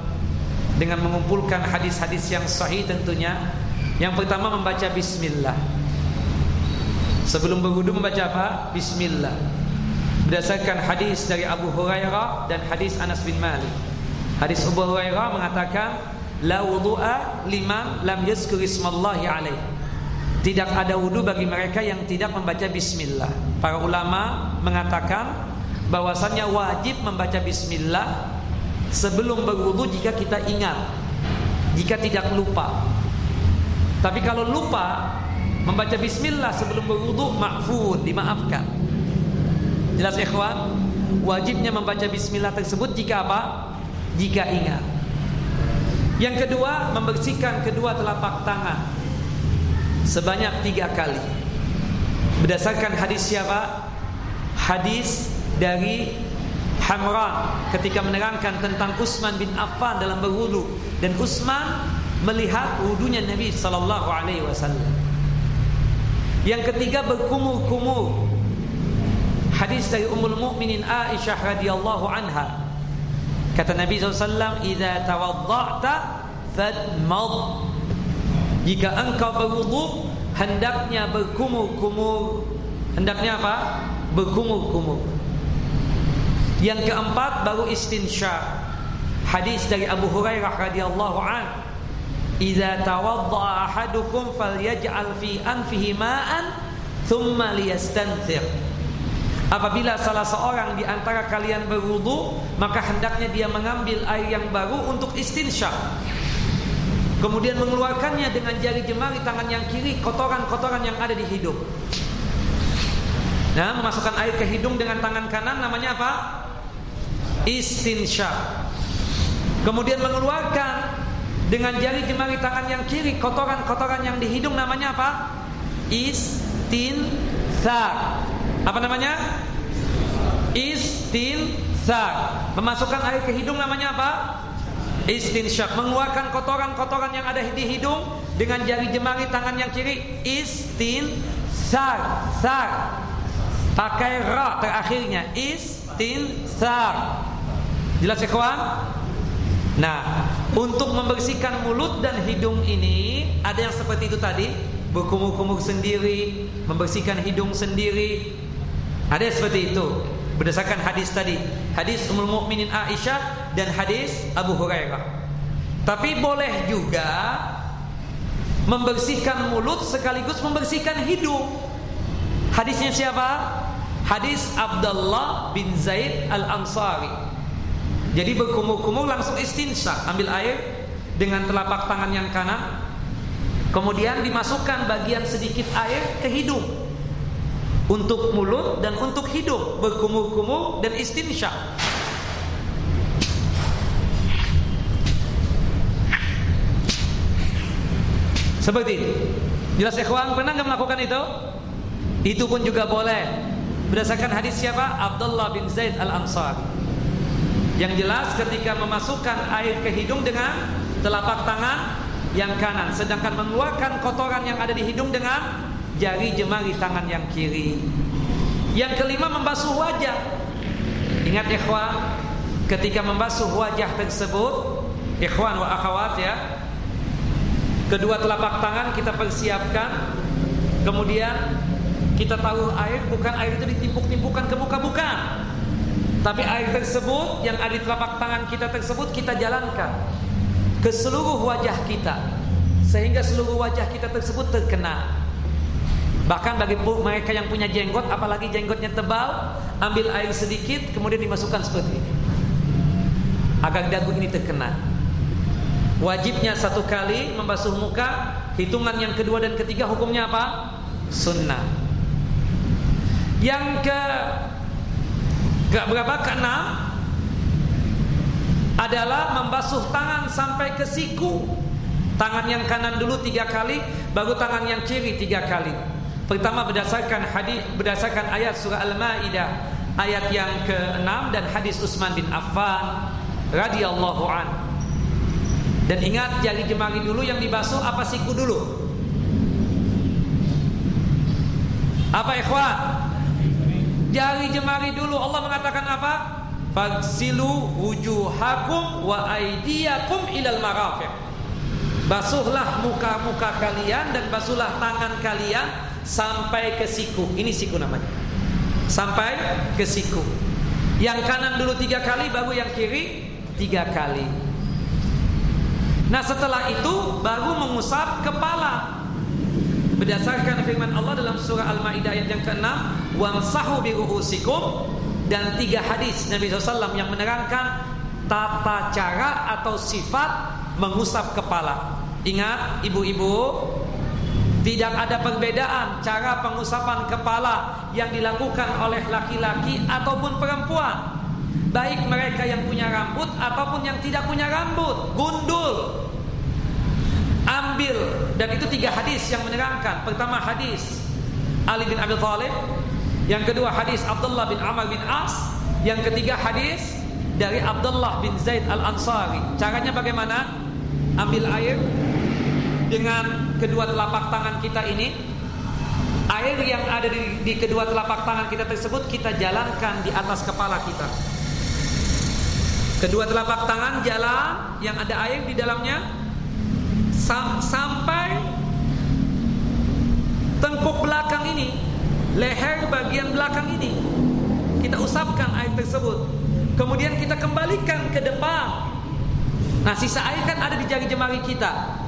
Dengan mengumpulkan hadis-hadis yang sahih tentunya. Yang pertama membaca Bismillah. Sebelum berwudhu membaca apa? Bismillah. Berdasarkan hadis dari Abu Hurairah dan hadis Anas bin Malik. Hadis Abu Hurairah mengatakan la wudu'a liman lam yazkur ismallahi alaih. Tidak ada wudu bagi mereka yang tidak membaca bismillah. Para ulama mengatakan bahwasannya wajib membaca bismillah sebelum berwudu jika kita ingat. Jika tidak lupa. Tapi kalau lupa membaca bismillah sebelum berwudu ma'fun, dimaafkan. Jelas ikhwan? Wajibnya membaca bismillah tersebut jika apa? Jika ingat. Yang kedua, membersihkan kedua telapak tangan sebanyak tiga kali. Berdasarkan hadis siapa? Hadis dari Hamran ketika menerangkan tentang Utsman bin Affan dalam berwudu dan Utsman melihat wudunya Nabi sallallahu alaihi wasallam. Yang ketiga berkumur-kumur. Hadis dari Ummul Mukminin Aisyah radhiyallahu anha Kata Nabi SAW Iza tawadda'ta Fadmad. Jika engkau berwudu Hendaknya berkumur-kumur. Hendaknya apa? Berkumur-kumur. Yang keempat baru istinsyar Hadis dari Abu Hurairah radhiyallahu an. Iza tawadda'a ahadukum falyaj'al fi anfihi ma'an thumma liyastanthir Apabila salah seorang di antara kalian berwudu, maka hendaknya dia mengambil air yang baru untuk istinsyak. Kemudian mengeluarkannya dengan jari jemari tangan yang kiri kotoran-kotoran yang ada di hidung. Nah, memasukkan air ke hidung dengan tangan kanan namanya apa? Istinsyak. Kemudian mengeluarkan dengan jari jemari tangan yang kiri kotoran-kotoran yang di hidung namanya apa? Istinsak. Apa namanya? Istinthar. Memasukkan air ke hidung namanya apa? Istinsyak. Mengeluarkan kotoran-kotoran yang ada di hidung dengan jari jemari tangan yang kiri. Istinthar. Thar. Pakai ra terakhirnya. Istinthar. Jelas ya kawan? Nah, untuk membersihkan mulut dan hidung ini ada yang seperti itu tadi, berkumur-kumur sendiri, membersihkan hidung sendiri, ada seperti itu berdasarkan hadis tadi, hadis Ummul Mukminin Aisyah dan hadis Abu Hurairah. Tapi boleh juga membersihkan mulut sekaligus membersihkan hidung. Hadisnya siapa? Hadis Abdullah bin Zaid Al-Ansari. Jadi berkumur-kumur langsung istinsya, ambil air dengan telapak tangan yang kanan. Kemudian dimasukkan bagian sedikit air ke hidung. Untuk mulut dan untuk hidung berkumur-kumur dan istinsya. Seperti itu. Jelas ikhwan, pernah nggak melakukan itu? Itu pun juga boleh. Berdasarkan hadis siapa? Abdullah bin Zaid Al-Ansari. Yang jelas ketika memasukkan air ke hidung dengan telapak tangan yang kanan, sedangkan mengeluarkan kotoran yang ada di hidung dengan jari jemari tangan yang kiri. Yang kelima membasuh wajah. Ingat ikhwan, ketika membasuh wajah tersebut, ikhwan wa akhwat ya, Kedua telapak tangan kita persiapkan Kemudian kita tahu air bukan air itu ditimpuk-timpukkan ke muka bukan Tapi air tersebut yang ada di telapak tangan kita tersebut kita jalankan Ke seluruh wajah kita Sehingga seluruh wajah kita tersebut terkena Bahkan bagi mereka yang punya jenggot Apalagi jenggotnya tebal Ambil air sedikit kemudian dimasukkan seperti ini. Agar dagu ini terkena. Wajibnya satu kali membasuh muka Hitungan yang kedua dan ketiga hukumnya apa? Sunnah. Yang ke ke berapa? Keenam Adalah membasuh tangan sampai ke siku. Tangan yang kanan dulu tiga kali Baru tangan yang kiri tiga kali Pertama berdasarkan hadis berdasarkan ayat surah Al-Maidah ayat yang ke-6 dan hadis Utsman bin Affan radhiyallahu anhu dan ingat jari jemari dulu yang dibasuh apa siku dulu? Apa ikhwan? Jari jemari dulu Allah mengatakan apa? Fagsilu wujuhakum wa aydiyakum ilal marafiq. Basuhlah muka-muka kalian dan basuhlah tangan kalian sampai ke siku. Ini siku namanya. Sampai ke siku. Yang kanan dulu tiga kali, baru yang kiri tiga kali. Nah setelah itu baru mengusap kepala Berdasarkan firman Allah dalam surah Al-Ma'idah ayat yang ke-6 Wamsahu biru'usikum Dan tiga hadis Nabi SAW yang menerangkan Tata cara atau sifat mengusap kepala Ingat ibu-ibu Tidak ada perbedaan cara pengusapan kepala Yang dilakukan oleh laki-laki ataupun perempuan baik mereka yang punya rambut ataupun yang tidak punya rambut, gundul. Ambil dan itu tiga hadis yang menerangkan. Pertama hadis Ali bin Abi Thalib, yang kedua hadis Abdullah bin Amr bin As, yang ketiga hadis dari Abdullah bin Zaid Al-Ansari. Caranya bagaimana? Ambil air dengan kedua telapak tangan kita ini Air yang ada di, di kedua telapak tangan kita tersebut Kita jalankan di atas kepala kita Kedua telapak tangan jalan yang ada air di dalamnya sam sampai tengkuk belakang ini, leher bagian belakang ini. Kita usapkan air tersebut. Kemudian kita kembalikan ke depan. Nah, sisa air kan ada di jari jemari kita.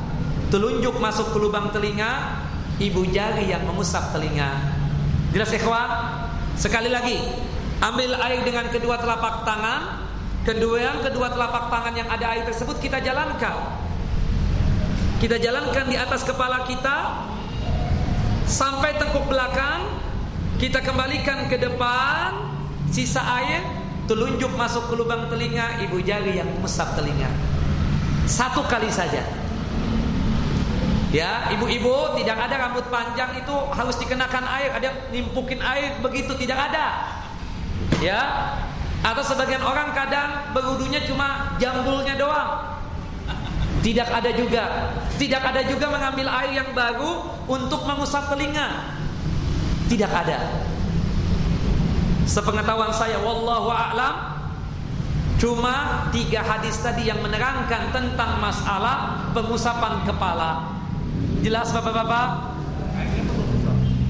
Telunjuk masuk ke lubang telinga, ibu jari yang mengusap telinga. Jelas ikhwan? Sekali lagi, ambil air dengan kedua telapak tangan, Kedua, kedua telapak tangan yang ada air tersebut kita jalankan. Kita jalankan di atas kepala kita sampai tengkuk belakang. Kita kembalikan ke depan. Sisa air telunjuk masuk ke lubang telinga ibu jari yang mesap telinga. Satu kali saja. Ya, ibu-ibu tidak ada rambut panjang itu harus dikenakan air, ada nimpukin air begitu tidak ada. Ya, atau sebagian orang kadang berwudunya cuma jambulnya doang. Tidak ada juga. Tidak ada juga mengambil air yang baru untuk mengusap telinga. Tidak ada. Sepengetahuan saya wallahu a'lam cuma tiga hadis tadi yang menerangkan tentang masalah pengusapan kepala. Jelas Bapak-bapak?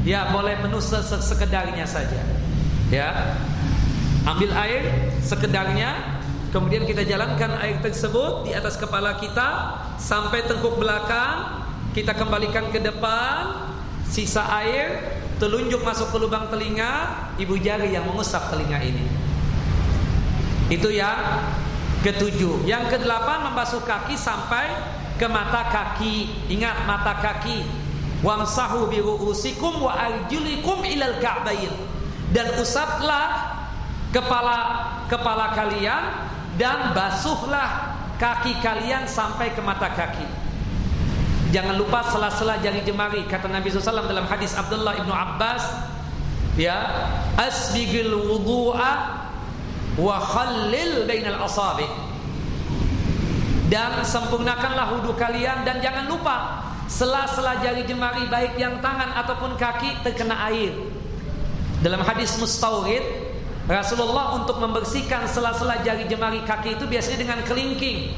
Ya, boleh menusuk sekedarnya saja. Ya. Ambil air sekedarnya Kemudian kita jalankan air tersebut Di atas kepala kita Sampai tengkuk belakang Kita kembalikan ke depan Sisa air telunjuk masuk ke lubang telinga, ibu jari yang mengusap telinga ini. Itu yang ketujuh. Yang kedelapan membasuh kaki sampai ke mata kaki. Ingat mata kaki. Wamsahu bi ru'usikum wa arjulikum ilal ka'bayn. Dan usaplah kepala kepala kalian dan basuhlah kaki kalian sampai ke mata kaki. Jangan lupa sela-sela jari jemari kata Nabi SAW dalam hadis Abdullah ibnu Abbas ya asbigil wudu'a wa khallil bainal asabi dan sempurnakanlah wudhu kalian dan jangan lupa sela-sela jari jemari baik yang tangan ataupun kaki terkena air dalam hadis mustawrid Rasulullah untuk membersihkan sela-sela jari jemari kaki itu biasanya dengan kelingking.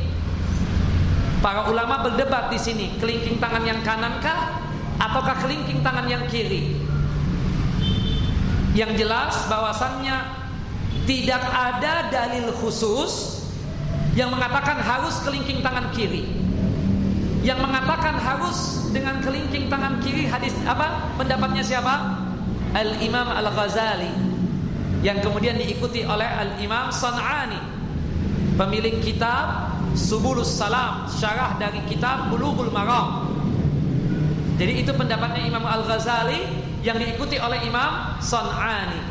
Para ulama berdebat di sini, kelingking tangan yang kanan kah ataukah kelingking tangan yang kiri? Yang jelas bahwasannya tidak ada dalil khusus yang mengatakan harus kelingking tangan kiri. Yang mengatakan harus dengan kelingking tangan kiri hadis apa? Pendapatnya siapa? Al Imam Al Ghazali yang kemudian diikuti oleh Al-Imam San'ani pemilik kitab Subulus Salam syarah dari kitab Bulughul Maram jadi itu pendapatnya Imam Al-Ghazali yang diikuti oleh Imam San'ani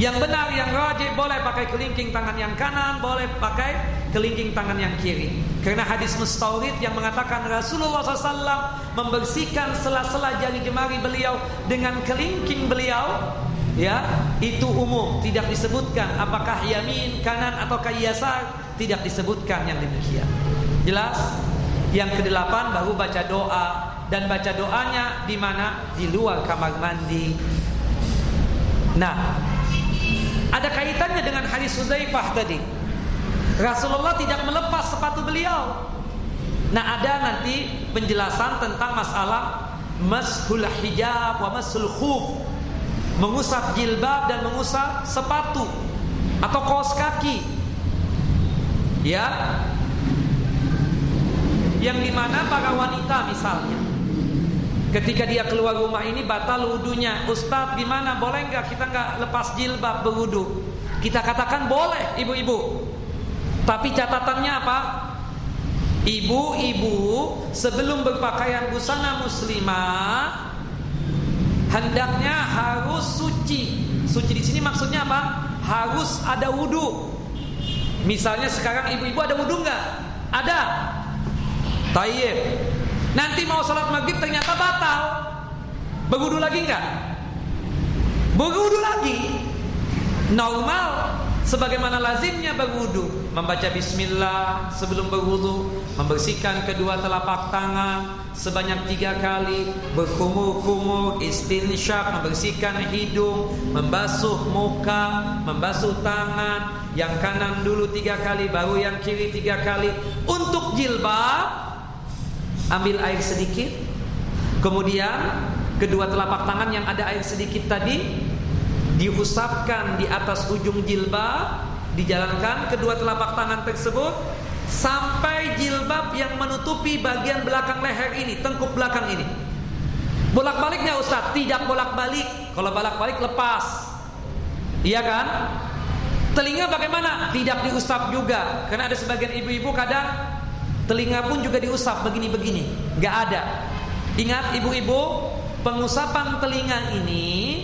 yang benar yang rajih boleh pakai kelingking tangan yang kanan, boleh pakai kelingking tangan yang kiri. Karena hadis mustaurid yang mengatakan Rasulullah SAW membersihkan sela-sela jari jemari beliau dengan kelingking beliau ya itu umum tidak disebutkan apakah yamin kanan atau yasar tidak disebutkan yang demikian. Jelas? Yang kedelapan baru baca doa. Dan baca doanya di mana? Di luar kamar mandi. Nah ada kaitannya dengan hadis Hudzaifah tadi. Rasulullah tidak melepas sepatu beliau. Nah ada nanti penjelasan tentang masalah mashul hijab wa mashul khuf. Mengusap jilbab dan mengusap sepatu atau kaos kaki. Ya. Yang di mana para wanita misalnya ketika dia keluar rumah ini batal wudhunya Ustadz gimana boleh nggak kita nggak lepas jilbab berwudhu kita katakan boleh ibu-ibu tapi catatannya apa ibu-ibu sebelum berpakaian busana muslimah hendaknya harus suci. Suci di sini maksudnya apa? Harus ada wudhu. Misalnya sekarang ibu-ibu ada wudhu nggak? Ada. Tayyib. Nanti mau sholat maghrib ternyata batal. Berwudhu lagi nggak? Berwudhu lagi. Normal sebagaimana lazimnya berwudu membaca bismillah sebelum berwudu membersihkan kedua telapak tangan sebanyak tiga kali berkumur-kumur istinsyaq membersihkan hidung membasuh muka membasuh tangan yang kanan dulu tiga kali baru yang kiri tiga kali untuk jilbab ambil air sedikit kemudian kedua telapak tangan yang ada air sedikit tadi diusapkan di atas ujung jilbab, dijalankan kedua telapak tangan tersebut sampai jilbab yang menutupi bagian belakang leher ini, tengkuk belakang ini. Bolak-baliknya Ustaz, tidak bolak-balik. Kalau bolak-balik lepas. Iya kan? Telinga bagaimana? Tidak diusap juga. Karena ada sebagian ibu-ibu kadang telinga pun juga diusap begini-begini. Gak ada. Ingat ibu-ibu, pengusapan telinga ini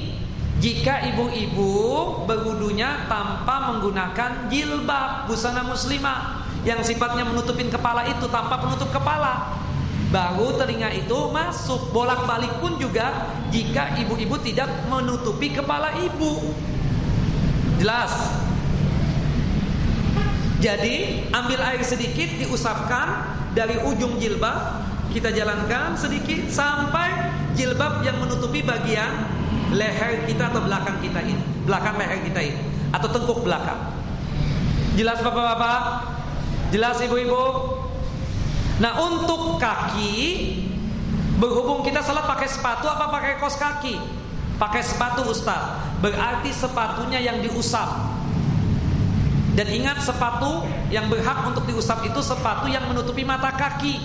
jika ibu-ibu berwudunya tanpa menggunakan jilbab busana muslimah yang sifatnya menutupin kepala itu tanpa penutup kepala baru telinga itu masuk bolak-balik pun juga jika ibu-ibu tidak menutupi kepala ibu jelas jadi ambil air sedikit diusapkan dari ujung jilbab kita jalankan sedikit sampai jilbab yang menutupi bagian leher kita atau belakang kita ini, belakang leher kita ini atau tengkuk belakang. Jelas Bapak-bapak? Jelas Ibu-ibu? Nah, untuk kaki berhubung kita salat pakai sepatu apa pakai kos kaki? Pakai sepatu Ustaz. Berarti sepatunya yang diusap. Dan ingat sepatu yang berhak untuk diusap itu sepatu yang menutupi mata kaki.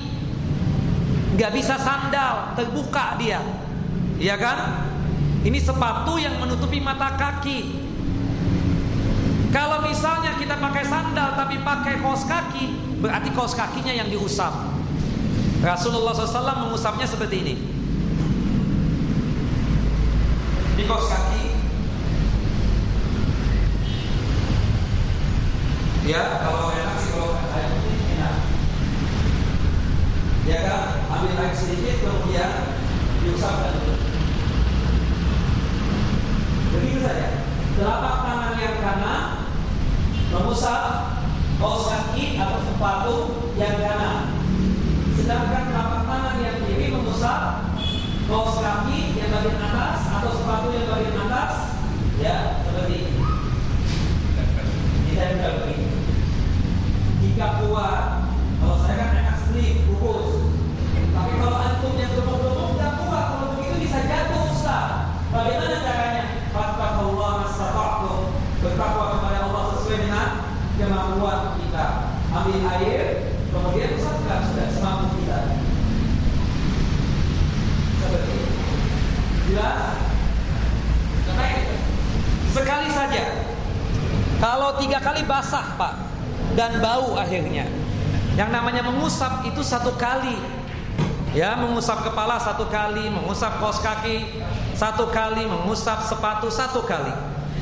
Gak bisa sandal, terbuka dia. Iya kan? Ini sepatu yang menutupi mata kaki. Kalau misalnya kita pakai sandal tapi pakai kaos kaki, berarti kaos kakinya yang diusap. Rasulullah SAW mengusapnya seperti ini. Di kaos kaki. Ya, kalau enak sih kalau enak. Ya kan, ambil air sedikit kemudian diusapkan. Begitu saja. Telapak tangan yang kanan mengusap kaos kaki atau sepatu yang kanan. Sedangkan telapak tangan yang kiri mengusap kaos kaki yang bagian atas atau sepatu yang bagian atas ya seperti ini. Kita Jika kuat, kalau saya kan enak slim, kukus. Tapi kalau antum yang gemuk-gemuk tidak kuat, kalau begitu bisa jatuh Ustaz. Bagaimana caranya? Fattakullah mastata'tum. Bertakwa kepada Allah sesuai dengan kemampuan kita. Ambil air, kemudian usapkan sudah semampu kita. Seperti itu. Jelas? Sekali saja. Kalau tiga kali basah pak dan bau akhirnya. Yang namanya mengusap itu satu kali. Ya, mengusap kepala satu kali, mengusap kaos kaki satu kali, mengusap sepatu satu kali.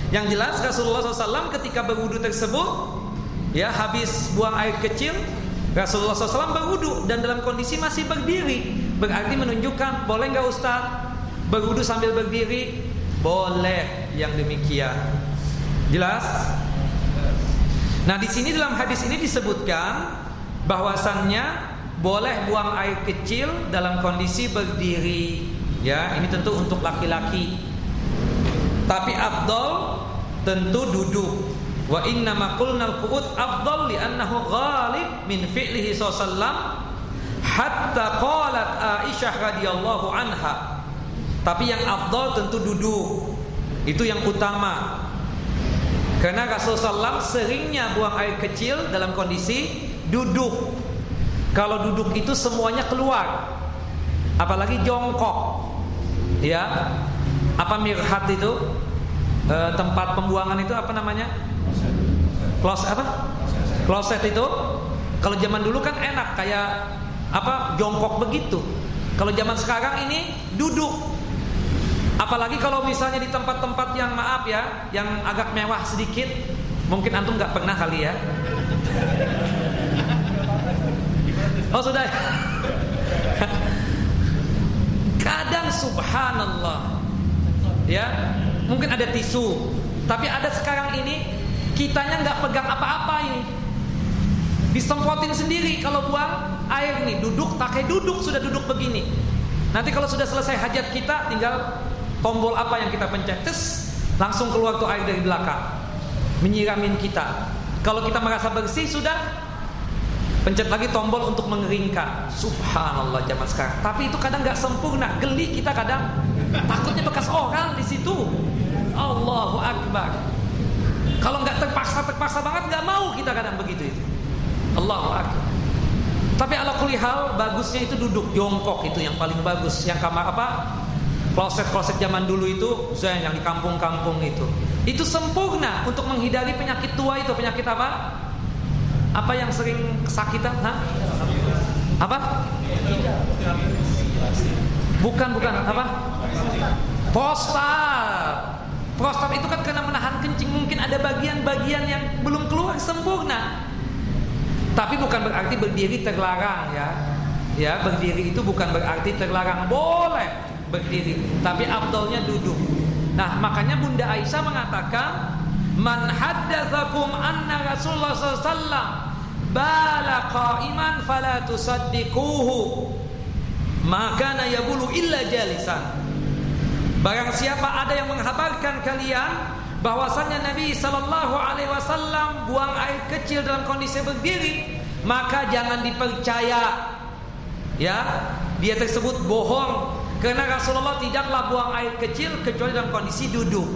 Yang jelas Rasulullah SAW ketika berwudu tersebut, ya habis buang air kecil, Rasulullah SAW berwudu dan dalam kondisi masih berdiri. Berarti menunjukkan boleh nggak Ustaz berwudu sambil berdiri? Boleh yang demikian. Jelas? Nah di sini dalam hadis ini disebutkan bahwasannya boleh buang air kecil dalam kondisi berdiri. Ya, ini tentu untuk laki-laki. Tapi afdal tentu duduk. Wa inna ma qulna al-qu'ud afdal li'annahu ghalib min fi'lihi sallallahu hatta qalat Aisyah radhiyallahu anha. Tapi yang afdal tentu duduk. Itu yang utama. Karena Rasulullah SAW seringnya buang air kecil dalam kondisi duduk. Kalau duduk itu semuanya keluar. Apalagi jongkok. Ya. Apa mirhat itu? E, tempat pembuangan itu apa namanya? Kloset apa? Kloset itu kalau zaman dulu kan enak kayak apa? Jongkok begitu. Kalau zaman sekarang ini duduk. Apalagi kalau misalnya di tempat-tempat yang maaf ya, yang agak mewah sedikit, mungkin antum nggak pernah kali ya. Oh sudah. Kadang subhanallah. Ya, mungkin ada tisu, tapi ada sekarang ini kitanya nggak pegang apa-apa ini. Disemprotin sendiri kalau buang air nih, duduk pakai duduk sudah duduk begini. Nanti kalau sudah selesai hajat kita tinggal tombol apa yang kita pencet, tes langsung keluar tuh air dari belakang, menyiramin kita. Kalau kita merasa bersih sudah pencet lagi tombol untuk mengeringkan. Subhanallah zaman sekarang. Tapi itu kadang nggak sempurna, geli kita kadang takutnya bekas orang di situ. Allahu Akbar. Kalau nggak terpaksa terpaksa banget nggak mau kita kadang begitu itu. Allahu Akbar. Tapi ala kulihal bagusnya itu duduk jongkok itu yang paling bagus. Yang kamar apa? Kloset-kloset zaman dulu itu saya yang di kampung-kampung itu. Itu sempurna untuk menghindari penyakit tua itu. Penyakit apa? Apa yang sering kesakitan? Hah? apa? Bukan bukan. Apa? Prostat. Prostat itu kan karena menahan kencing. Mungkin ada bagian-bagian yang belum keluar sempurna. Tapi bukan berarti berdiri terlarang ya. Ya berdiri itu bukan berarti terlarang. Boleh berdiri, tapi abdulnya duduk. Nah, makanya Bunda Aisyah mengatakan, "Man haddatsakum anna Rasulullah sallallahu bala fala tusaddiquhu." Maka na yabulu illa jalisan. Barang siapa ada yang menghabarkan kalian bahwasannya Nabi sallallahu alaihi wasallam buang air kecil dalam kondisi berdiri, maka jangan dipercaya. Ya, dia tersebut bohong karena Rasulullah tidaklah buang air kecil kecuali dalam kondisi duduk.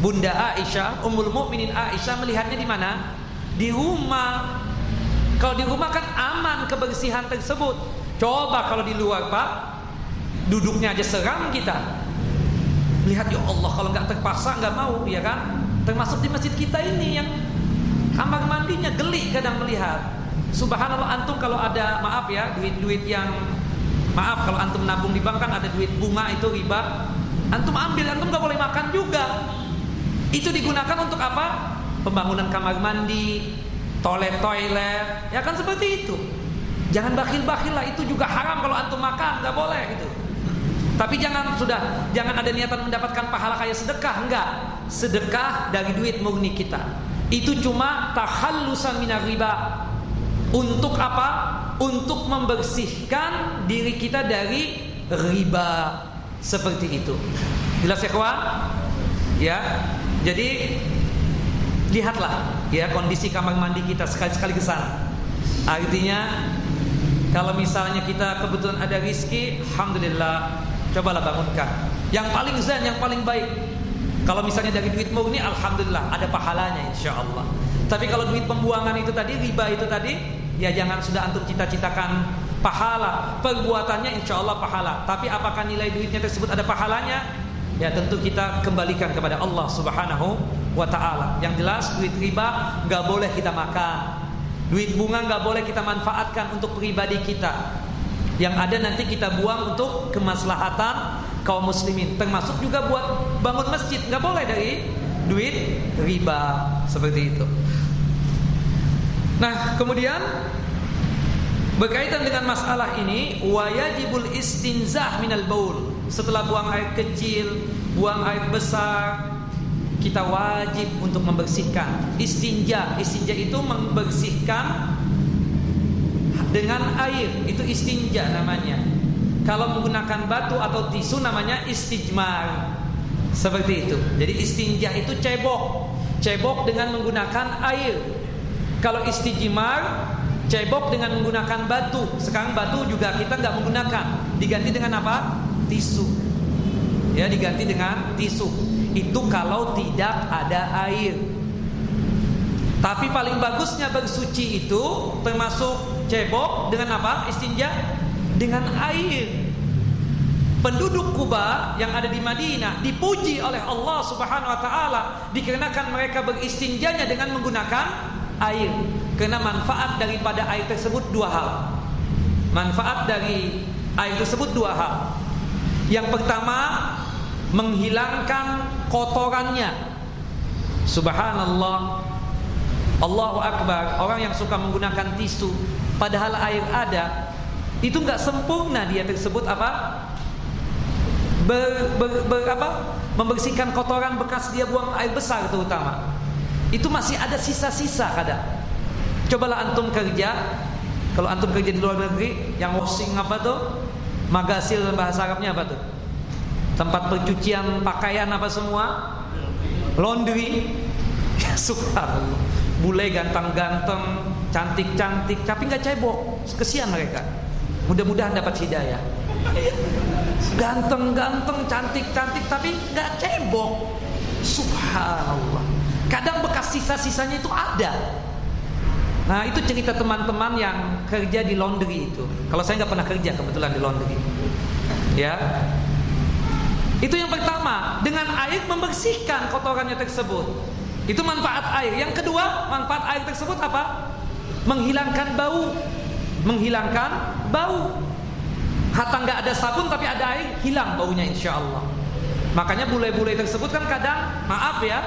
Bunda Aisyah, Ummul Mukminin Aisyah melihatnya di mana? Di rumah. Kalau di rumah kan aman kebersihan tersebut. Coba kalau di luar, Pak, duduknya aja seram kita. lihat ya Allah kalau nggak terpaksa nggak mau ya kan termasuk di masjid kita ini yang kamar mandinya geli kadang melihat subhanallah antum kalau ada maaf ya duit-duit yang maaf kalau antum nabung di bank kan ada duit bunga itu riba. Antum ambil antum nggak boleh makan juga. Itu digunakan untuk apa? Pembangunan kamar mandi toilet toilet. Ya kan seperti itu. Jangan bakhil-bakhil lah itu juga haram kalau antum makan nggak boleh gitu tapi jangan sudah jangan ada niatan mendapatkan pahala kayak sedekah enggak. Sedekah dari duit murni kita. Itu cuma takhallusan minar riba. Untuk apa untuk membersihkan diri kita dari riba seperti itu jelas ya kawan ya jadi lihatlah ya kondisi kamar mandi kita sekali-sekali ke sana. Artinya kalau misalnya kita kebetulan ada rizki, alhamdulillah, cobalah bangunkan. Yang paling zen, yang paling baik. Kalau misalnya dari duit murni, alhamdulillah, ada pahalanya insya Allah. Tapi kalau duit pembuangan itu tadi, riba itu tadi, ya jangan sudah antum cita-citakan pahala. Perbuatannya insya Allah pahala. Tapi apakah nilai duitnya tersebut ada pahalanya? Ya tentu kita kembalikan kepada Allah Subhanahu wa taala. Yang jelas duit riba nggak boleh kita makan. Duit bunga nggak boleh kita manfaatkan untuk pribadi kita. Yang ada nanti kita buang untuk kemaslahatan kaum muslimin. Termasuk juga buat bangun masjid nggak boleh dari duit riba seperti itu. Nah, kemudian berkaitan dengan masalah ini wajibul istinzah minal baul. Setelah buang air kecil, buang air besar, kita wajib untuk membersihkan. Istinja istinja itu membersihkan dengan air. Itu istinja namanya. Kalau menggunakan batu atau tisu namanya istijmar. Seperti itu. Jadi istinja itu cebok. Cebok dengan menggunakan air kalau istijmar cebok dengan menggunakan batu sekarang batu juga kita nggak menggunakan diganti dengan apa tisu ya diganti dengan tisu itu kalau tidak ada air. Tapi paling bagusnya bersuci itu termasuk cebok dengan apa? Istinja dengan air. Penduduk Kuba yang ada di Madinah dipuji oleh Allah Subhanahu wa taala dikarenakan mereka beristinjanya dengan menggunakan air. Karena manfaat daripada air tersebut dua hal. Manfaat dari air tersebut dua hal. Yang pertama menghilangkan kotorannya. Subhanallah. Allahu Akbar. Orang yang suka menggunakan tisu padahal air ada, itu nggak sempurna dia tersebut apa? Ber, ber, ber, apa? Membersihkan kotoran bekas dia buang air besar terutama. Itu masih ada sisa-sisa kadang. Cobalah antum kerja, kalau antum kerja di luar negeri, yang washing apa tuh? Magasil bahasa Arabnya apa tuh? tempat pencucian pakaian apa semua? Laundry. Ya subhanallah. Bule ganteng-ganteng cantik-cantik tapi nggak cebok. Kesian mereka. Mudah-mudahan dapat hidayah. Ganteng-ganteng cantik-cantik tapi nggak cebok. Subhanallah kadang bekas sisa-sisanya itu ada Nah itu cerita teman-teman yang kerja di laundry itu. Kalau saya nggak pernah kerja kebetulan di laundry, ya itu yang pertama, dengan air membersihkan kotorannya tersebut. Itu manfaat air. Yang kedua, manfaat air tersebut apa? Menghilangkan bau. Menghilangkan bau. Hatta nggak ada sabun tapi ada air, hilang baunya insya Allah. Makanya bule-bule tersebut kan kadang, maaf ya,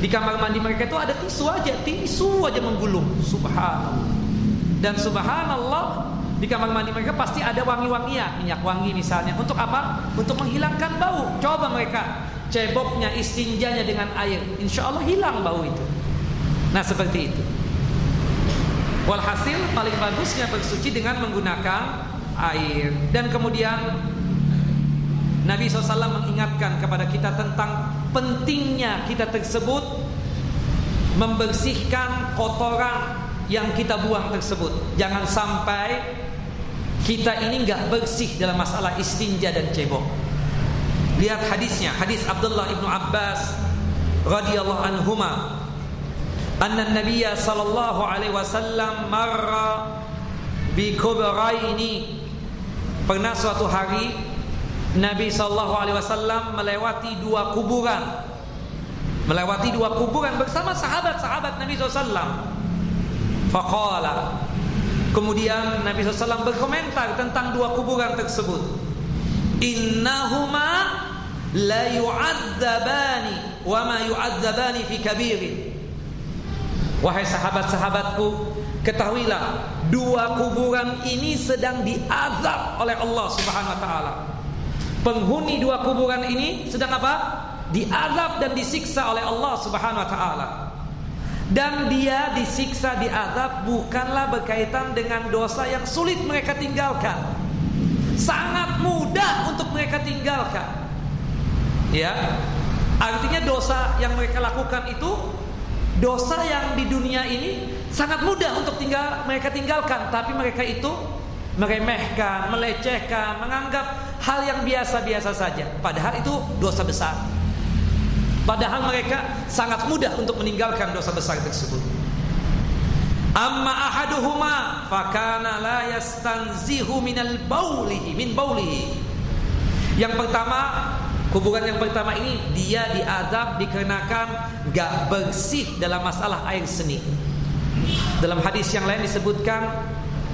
di kamar mandi mereka itu ada tisu aja, tisu aja menggulung. Subhanallah. Dan subhanallah di kamar mandi mereka pasti ada wangi-wangian, minyak wangi misalnya. Untuk apa? Untuk menghilangkan bau. Coba mereka ceboknya, istinjanya dengan air. Insya Allah hilang bau itu. Nah seperti itu. Walhasil paling bagusnya bersuci dengan menggunakan air. Dan kemudian Nabi SAW mengingatkan kepada kita tentang pentingnya kita tersebut membersihkan kotoran yang kita buang tersebut. Jangan sampai kita ini nggak bersih dalam masalah istinja dan cebok. Lihat hadisnya, hadis Abdullah ibnu Abbas radhiyallahu anhuma. Anna Nabiya sallallahu alaihi wasallam marra bi kubraini. Pernah suatu hari Nabi Shallallahu Alaihi Wasallam melewati dua kuburan, melewati dua kuburan bersama sahabat-sahabat Nabi SAW. Faqala. Kemudian Nabi SAW berkomentar tentang dua kuburan tersebut. Innahuma la yu'adzabani wa ma yu'adzabani fi kabirin. Wahai sahabat-sahabatku, ketahuilah dua kuburan ini sedang diazab oleh Allah Subhanahu wa taala. Penghuni dua kuburan ini sedang apa? Diazab dan disiksa oleh Allah Subhanahu wa taala. Dan dia disiksa diazab bukanlah berkaitan dengan dosa yang sulit mereka tinggalkan. Sangat mudah untuk mereka tinggalkan. Ya. Artinya dosa yang mereka lakukan itu dosa yang di dunia ini sangat mudah untuk tinggal mereka tinggalkan, tapi mereka itu meremehkan, melecehkan, menganggap hal yang biasa-biasa saja. Padahal itu dosa besar. Padahal mereka sangat mudah untuk meninggalkan dosa besar tersebut. Amma ahaduhuma fakana la yastanzihu minal baulihi min baulihi. Yang pertama, kuburan yang pertama ini dia diadab dikarenakan gak bersih dalam masalah air seni. Dalam hadis yang lain disebutkan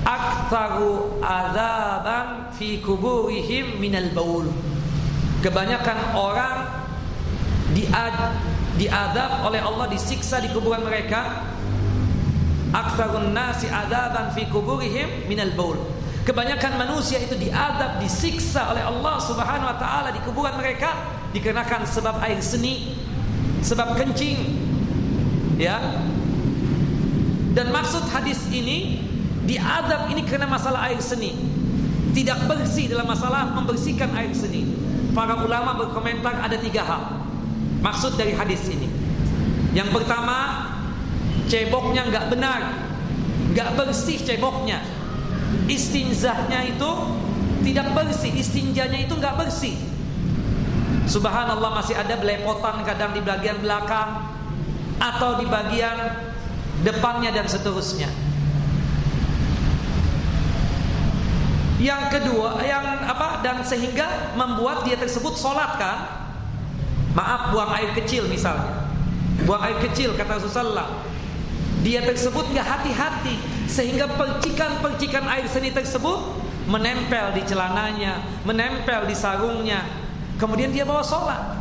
aktsaru azaban fi kuburihim minal baul. Kebanyakan orang diad, diadab oleh Allah disiksa di kuburan mereka. Aktsarun nasi azaban fi kuburihim minal baul. Kebanyakan manusia itu diadab, disiksa oleh Allah Subhanahu wa taala di kuburan mereka dikarenakan sebab air seni, sebab kencing. Ya. Dan maksud hadis ini Diadab ini karena masalah air seni. Tidak bersih dalam masalah membersihkan air seni. Para ulama berkomentar ada tiga hal. Maksud dari hadis ini. Yang pertama, ceboknya nggak benar, nggak bersih ceboknya. Istinzahnya itu tidak bersih, istinjanya itu nggak bersih. Subhanallah masih ada belepotan kadang di bagian belakang atau di bagian depannya dan seterusnya. Yang kedua, yang apa dan sehingga membuat dia tersebut sholat kan? Maaf, buang air kecil misalnya. Buang air kecil kata Rasulullah. Dia tersebut nggak hati-hati sehingga percikan-percikan air seni tersebut menempel di celananya, menempel di sarungnya. Kemudian dia bawa sholat.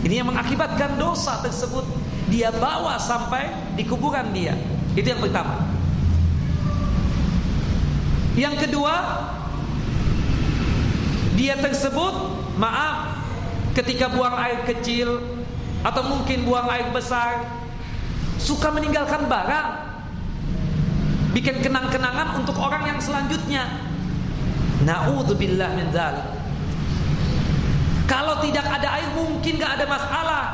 Ini yang mengakibatkan dosa tersebut dia bawa sampai di kuburan dia. Itu yang pertama. Yang kedua, dia tersebut maaf ketika buang air kecil atau mungkin buang air besar suka meninggalkan barang bikin kenang-kenangan untuk orang yang selanjutnya. Nauzubillah min dzalik. Kalau tidak ada air mungkin nggak ada masalah.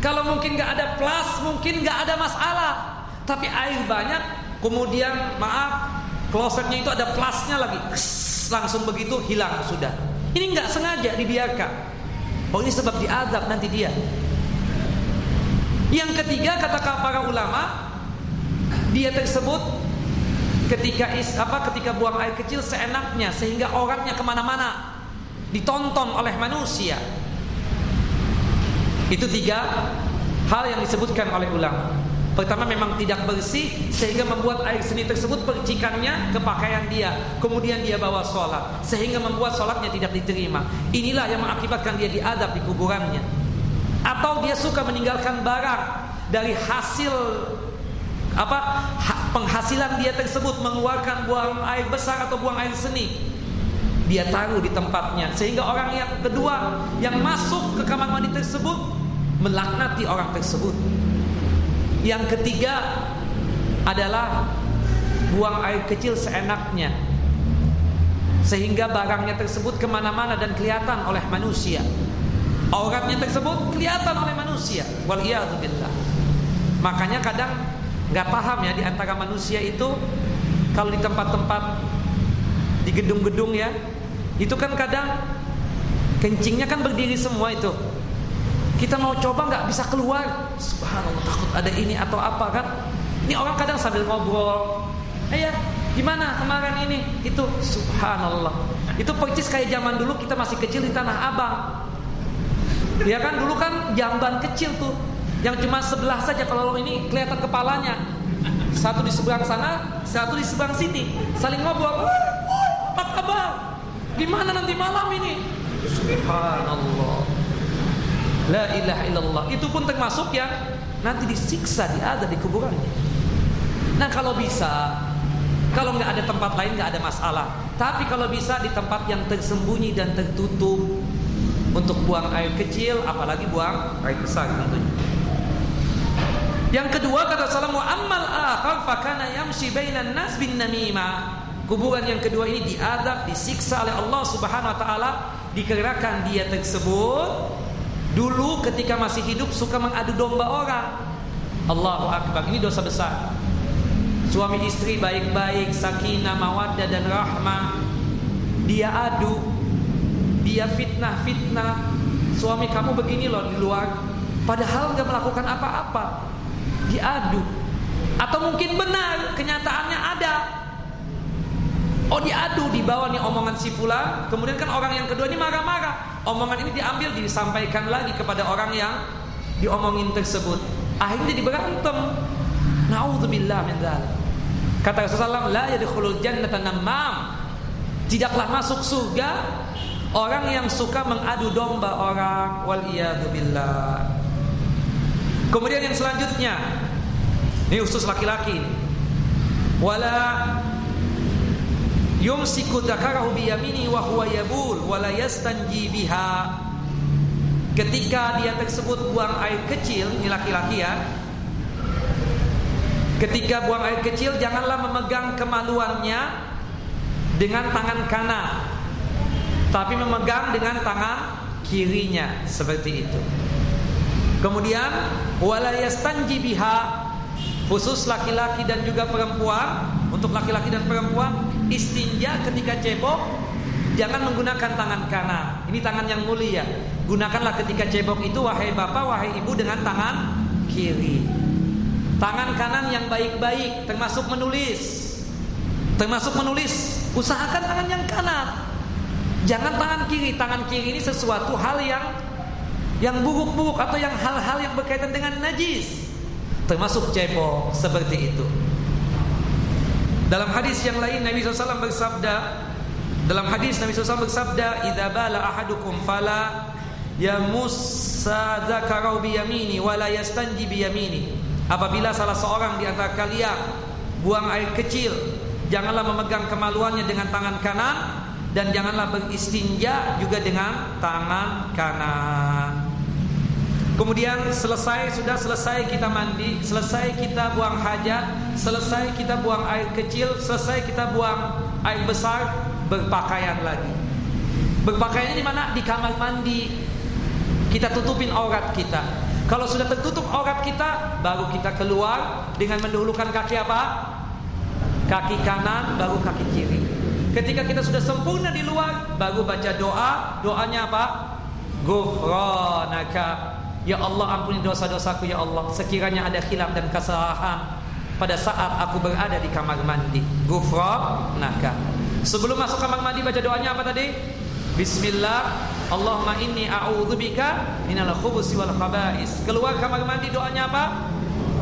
Kalau mungkin nggak ada plus mungkin nggak ada masalah. Tapi air banyak, kemudian maaf klosetnya itu ada plusnya lagi. Langsung begitu hilang sudah. Ini nggak sengaja dibiarkan. Oh ini sebab diadab nanti dia. Yang ketiga kata para ulama dia tersebut ketika is apa ketika buang air kecil seenaknya sehingga orangnya ke mana-mana ditonton oleh manusia. Itu tiga hal yang disebutkan oleh ulama Pertama memang tidak bersih sehingga membuat air seni tersebut percikannya ke pakaian dia. Kemudian dia bawa sholat sehingga membuat sholatnya tidak diterima. Inilah yang mengakibatkan dia diadab di kuburannya. Atau dia suka meninggalkan barang dari hasil apa penghasilan dia tersebut mengeluarkan buang air besar atau buang air seni dia taruh di tempatnya sehingga orang yang kedua yang masuk ke kamar mandi tersebut melaknati orang tersebut yang ketiga adalah buang air kecil seenaknya sehingga barangnya tersebut ke mana-mana dan kelihatan oleh manusia. Auratnya tersebut kelihatan oleh manusia. Waliyadzubillah. Makanya kadang nggak paham ya di antara manusia itu kalau di tempat-tempat di gedung-gedung ya itu kan kadang kencingnya kan berdiri semua itu kita mau coba nggak bisa keluar. Subhanallah takut ada ini atau apa kan? Ini orang kadang sambil ngobrol. Ya, gimana kemarin ini? Itu subhanallah. Itu percis kayak zaman dulu kita masih kecil di Tanah Abang. Ya kan dulu kan jamban kecil tuh yang cuma sebelah saja kalau ini kelihatan kepalanya. Satu di seberang sana, satu di seberang sini. Saling ngobrol. Apa kabar? Gimana nanti malam ini? Subhanallah. La ilaha illallah. Itu pun termasuk yang nanti disiksa di ada di kuburannya. Nah kalau bisa, kalau nggak ada tempat lain nggak ada masalah. Tapi kalau bisa di tempat yang tersembunyi dan tertutup untuk buang air kecil, apalagi buang air besar tentunya. Yang kedua kata Salam wa ammal akhar fakana yamshi bainan nas bin namimah. Kuburan yang kedua ini diadab, disiksa oleh Allah Subhanahu wa taala dikarenakan dia tersebut dulu ketika masih hidup suka mengadu domba orang. Allahu akbar. Ini dosa besar. Suami istri baik-baik, sakinah, mawaddah dan rahmah. Dia adu. Dia fitnah-fitnah. Suami kamu begini loh di luar. Padahal nggak melakukan apa-apa diadu atau mungkin benar kenyataannya ada oh diadu dibawa nih omongan si fulan kemudian kan orang yang kedua ini marah-marah omongan ini diambil disampaikan lagi kepada orang yang diomongin tersebut. Akhirnya jadi berantem naudzubillah min dzalik kata Rasulullah la yadkhulul jannata namam. Tidaklah masuk surga orang yang suka mengadu domba orang. Wal billah. Kemudian yang selanjutnya ini khusus laki-laki. Wala yumsiku dzakarahu bi yamini wa huwa yabul wala yastanji biha. Ketika dia tersebut buang air kecil, ini laki-laki ya. Ketika buang air kecil janganlah memegang kemaluannya dengan tangan kanan. Tapi memegang dengan tangan kirinya seperti itu. Kemudian wala yastanji biha khusus laki-laki dan juga perempuan untuk laki-laki dan perempuan istinja ketika cebok jangan menggunakan tangan kanan. Ini tangan yang mulia. Gunakanlah ketika cebok itu wahai bapak, wahai ibu dengan tangan kiri. Tangan kanan yang baik-baik termasuk menulis. Termasuk menulis, usahakan tangan yang kanan. Jangan tangan kiri. Tangan kiri ini sesuatu hal yang yang buruk-buruk atau yang hal-hal yang berkaitan dengan najis termasuk cebok seperti itu dalam hadis yang lain Nabi SAW bersabda dalam hadis Nabi SAW bersabda idza bala ahadukum fala yamussa dzakarau bi yamini wala yastanji bi yamini apabila salah seorang di antara kalian buang air kecil janganlah memegang kemaluannya dengan tangan kanan dan janganlah beristinja juga dengan tangan kanan Kemudian selesai sudah selesai kita mandi, selesai kita buang hajat, selesai kita buang air kecil, selesai kita buang air besar, berpakaian lagi. Berpakaian di mana? Di kamar mandi. Kita tutupin aurat kita. Kalau sudah tertutup aurat kita, baru kita keluar dengan mendahulukan kaki apa? Kaki kanan, baru kaki kiri. Ketika kita sudah sempurna di luar, baru baca doa. Doanya apa? Gufranaka Ya Allah ampuni dosa-dosaku ya Allah Sekiranya ada khilaf dan kesalahan Pada saat aku berada di kamar mandi Gufranaka Sebelum masuk kamar mandi baca doanya apa tadi? Bismillah Allahumma inni a'udzubika minal khubusi wal khaba'is Keluar kamar mandi doanya apa?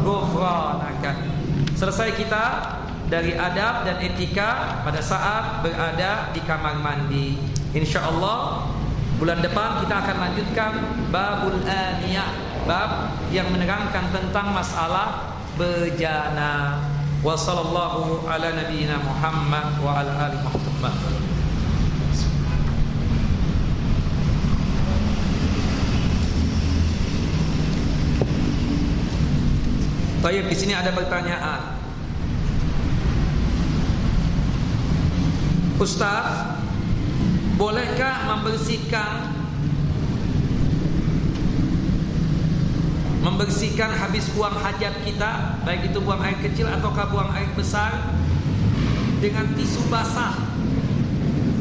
Gufranaka Selesai kita dari adab dan etika pada saat berada di kamar mandi. Insyaallah Bulan depan kita akan lanjutkan babul aniyah, bab yang menerangkan tentang masalah bejana. Wa sallallahu ala nabiyyina Muhammad wa ala ali Muhammad. Baik, di sini ada pertanyaan. Ustaz, Bolehkah membersihkan? Membersihkan habis buang hajat kita Baik itu buang air kecil ataukah buang air besar Dengan tisu basah.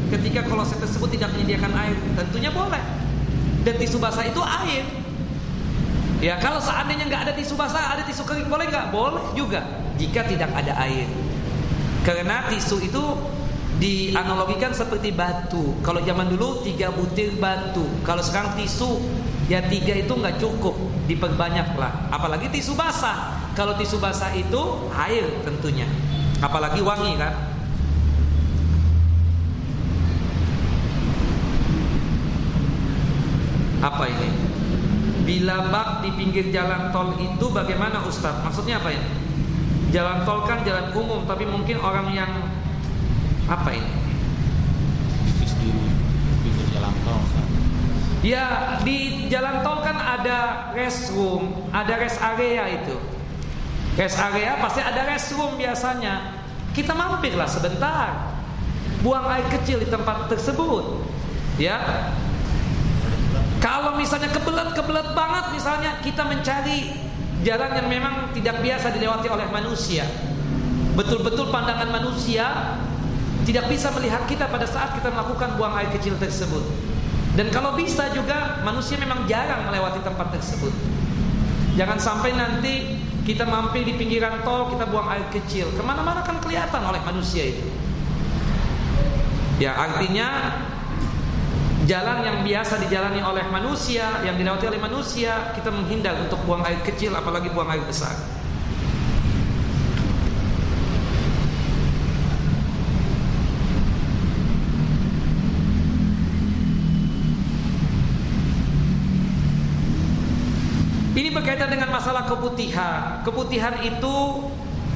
Ketika kloset tersebut tidak menyediakan air Tentunya boleh. Dan tisu basah itu air. Ya kalau seandainya nggak ada tisu basah Ada tisu kering boleh nggak? Boleh juga Jika tidak ada air. Karena tisu itu dianalogikan seperti batu. Kalau zaman dulu tiga butir batu, kalau sekarang tisu ya tiga itu nggak cukup, diperbanyaklah. Apalagi tisu basah. Kalau tisu basah itu air tentunya, apalagi wangi kan. Apa ini? Bila bak di pinggir jalan tol itu bagaimana Ustadz? Maksudnya apa ini? Jalan tol kan jalan umum, tapi mungkin orang yang apa ini? Tipis di pinggir jalan tol. Ya di jalan tol kan ada restroom, ada rest area itu. Rest area pasti ada restroom biasanya. Kita mampirlah sebentar, buang air kecil di tempat tersebut. Ya, kalau misalnya kebelet-kebelet banget misalnya kita mencari jalan yang memang tidak biasa dilewati oleh manusia. Betul-betul pandangan manusia tidak bisa melihat kita pada saat kita melakukan buang air kecil tersebut. Dan kalau bisa juga manusia memang jarang melewati tempat tersebut. Jangan sampai nanti kita mampir di pinggiran tol kita buang air kecil. Ke mana-mana kan kelihatan oleh manusia itu. Ya artinya jalan yang biasa dijalani oleh manusia, yang dilewati oleh manusia, kita menghindar untuk buang air kecil apalagi buang air besar. Ini berkaitan dengan masalah keputihan. Keputihan itu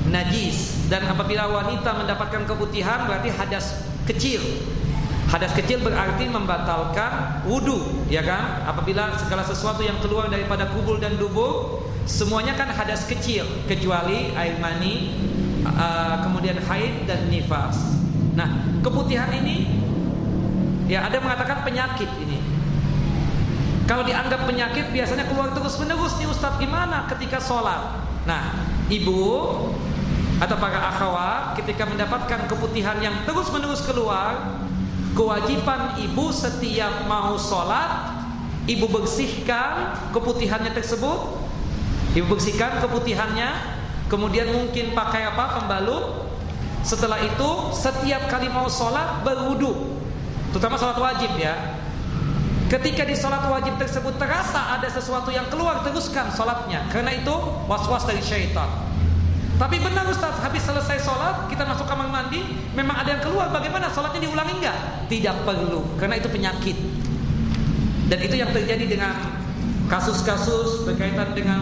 najis dan apabila wanita mendapatkan keputihan berarti hadas kecil. Hadas kecil berarti membatalkan wudhu, ya kan? Apabila segala sesuatu yang keluar daripada kubul dan dubur, semuanya kan hadas kecil, kecuali air mani, kemudian haid dan nifas. Nah, keputihan ini, ya ada mengatakan penyakit. Kalau dianggap penyakit biasanya keluar terus menerus nih Ustadz gimana ketika sholat? Nah, ibu atau para akhwat ketika mendapatkan keputihan yang terus menerus keluar, kewajiban ibu setiap mau sholat, ibu bersihkan keputihannya tersebut, ibu bersihkan keputihannya, kemudian mungkin pakai apa pembalut. Setelah itu setiap kali mau sholat berwudu, terutama sholat wajib ya. Ketika di sholat wajib tersebut terasa ada sesuatu yang keluar, teruskan sholatnya. Karena itu was-was dari syaitan. Tapi benar Ustaz, habis selesai sholat, kita masuk kamar mandi, memang ada yang keluar, bagaimana sholatnya diulangi enggak? Tidak perlu, karena itu penyakit. Dan itu yang terjadi dengan kasus-kasus berkaitan dengan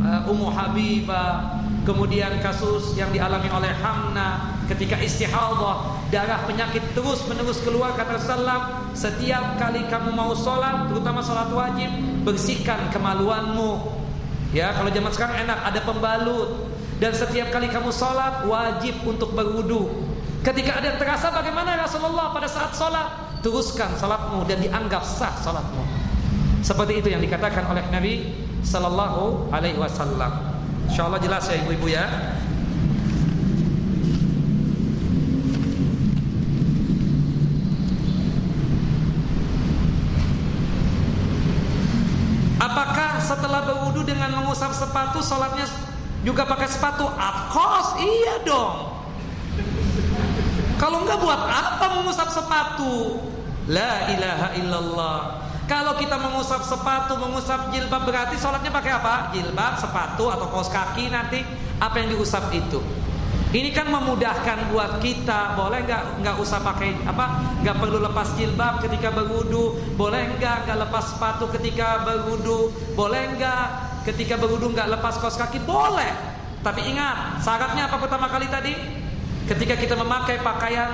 uh, Ummu Habibah, kemudian kasus yang dialami oleh Hamna ketika istihadah, darah penyakit terus menerus keluar kata Rasulullah, setiap kali kamu mau sholat, terutama sholat wajib, bersihkan kemaluanmu. Ya, kalau zaman sekarang enak ada pembalut dan setiap kali kamu sholat wajib untuk berwudu. Ketika ada yang terasa bagaimana Rasulullah pada saat sholat, teruskan sholatmu dan dianggap sah sholatmu. Seperti itu yang dikatakan oleh Nabi Sallallahu Alaihi Wasallam. Insya Allah jelas ya ibu-ibu ya. Apakah setelah berwudu dengan mengusap sepatu sholatnya juga pakai sepatu? Of course, iya dong. Kalau enggak buat apa mengusap sepatu? La ilaha illallah. Kalau kita mengusap sepatu, mengusap jilbab berarti sholatnya pakai apa? Jilbab, sepatu atau kaos kaki nanti apa yang diusap itu? Ini kan memudahkan buat kita. Boleh nggak nggak usah pakai apa? Nggak perlu lepas jilbab ketika berwudu. Boleh nggak nggak lepas sepatu ketika berwudu? Boleh nggak ketika berwudu nggak lepas kaos kaki? Boleh. Tapi ingat syaratnya apa pertama kali tadi? Ketika kita memakai pakaian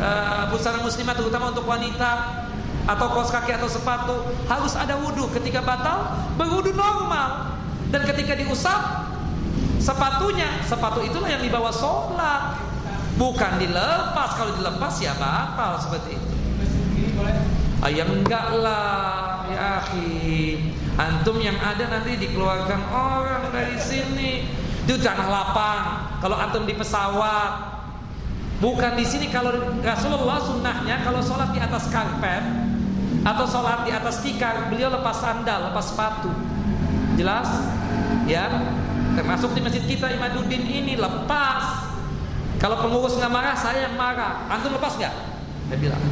uh, busana muslimah terutama untuk wanita atau kaos kaki atau sepatu harus ada wudhu. Ketika batal berwudhu normal. Dan ketika diusap sepatunya sepatu itulah yang dibawa sholat. Bukan dilepas. Kalau dilepas ya batal seperti itu. Ayah enggak lah ya akhi. Antum yang ada nanti dikeluarkan orang dari sini. Di tanah lapang. Kalau antum di pesawat. Bukan di sini. Kalau Rasulullah sunnahnya kalau sholat di atas karpet atau sholat di atas tikar beliau lepas sandal lepas sepatu jelas ya termasuk di masjid kita Imaduddin ini lepas Kalau pengurus nggak marah, saya yang marah. Antum lepas nggak? Saya bilang.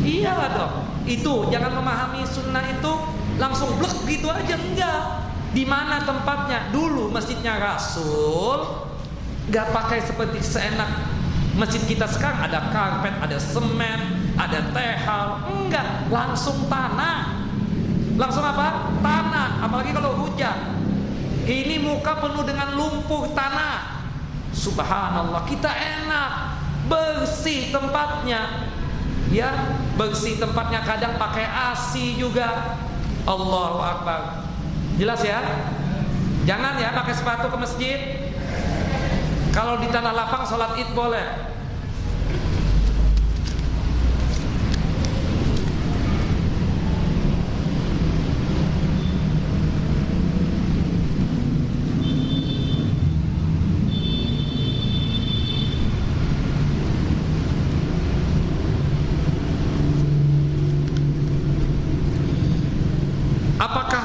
Iyalah dong. Itu jangan memahami sunnah itu langsung blek gitu aja enggak. Di mana tempatnya? Dulu masjidnya Rasul nggak pakai seperti seenak masjid kita sekarang ada karpet, ada semen, ada tehal. Enggak, langsung tanah. Langsung apa? Tanah. Apalagi kalau hujan. Ini muka penuh dengan lumpur tanah. Subhanallah, kita enak, bersih tempatnya. Ya, bersih tempatnya kadang pakai ASI juga. Allahu Akbar. Jelas ya? Jangan ya pakai sepatu ke masjid. Kalau di tanah lapang sholat id boleh.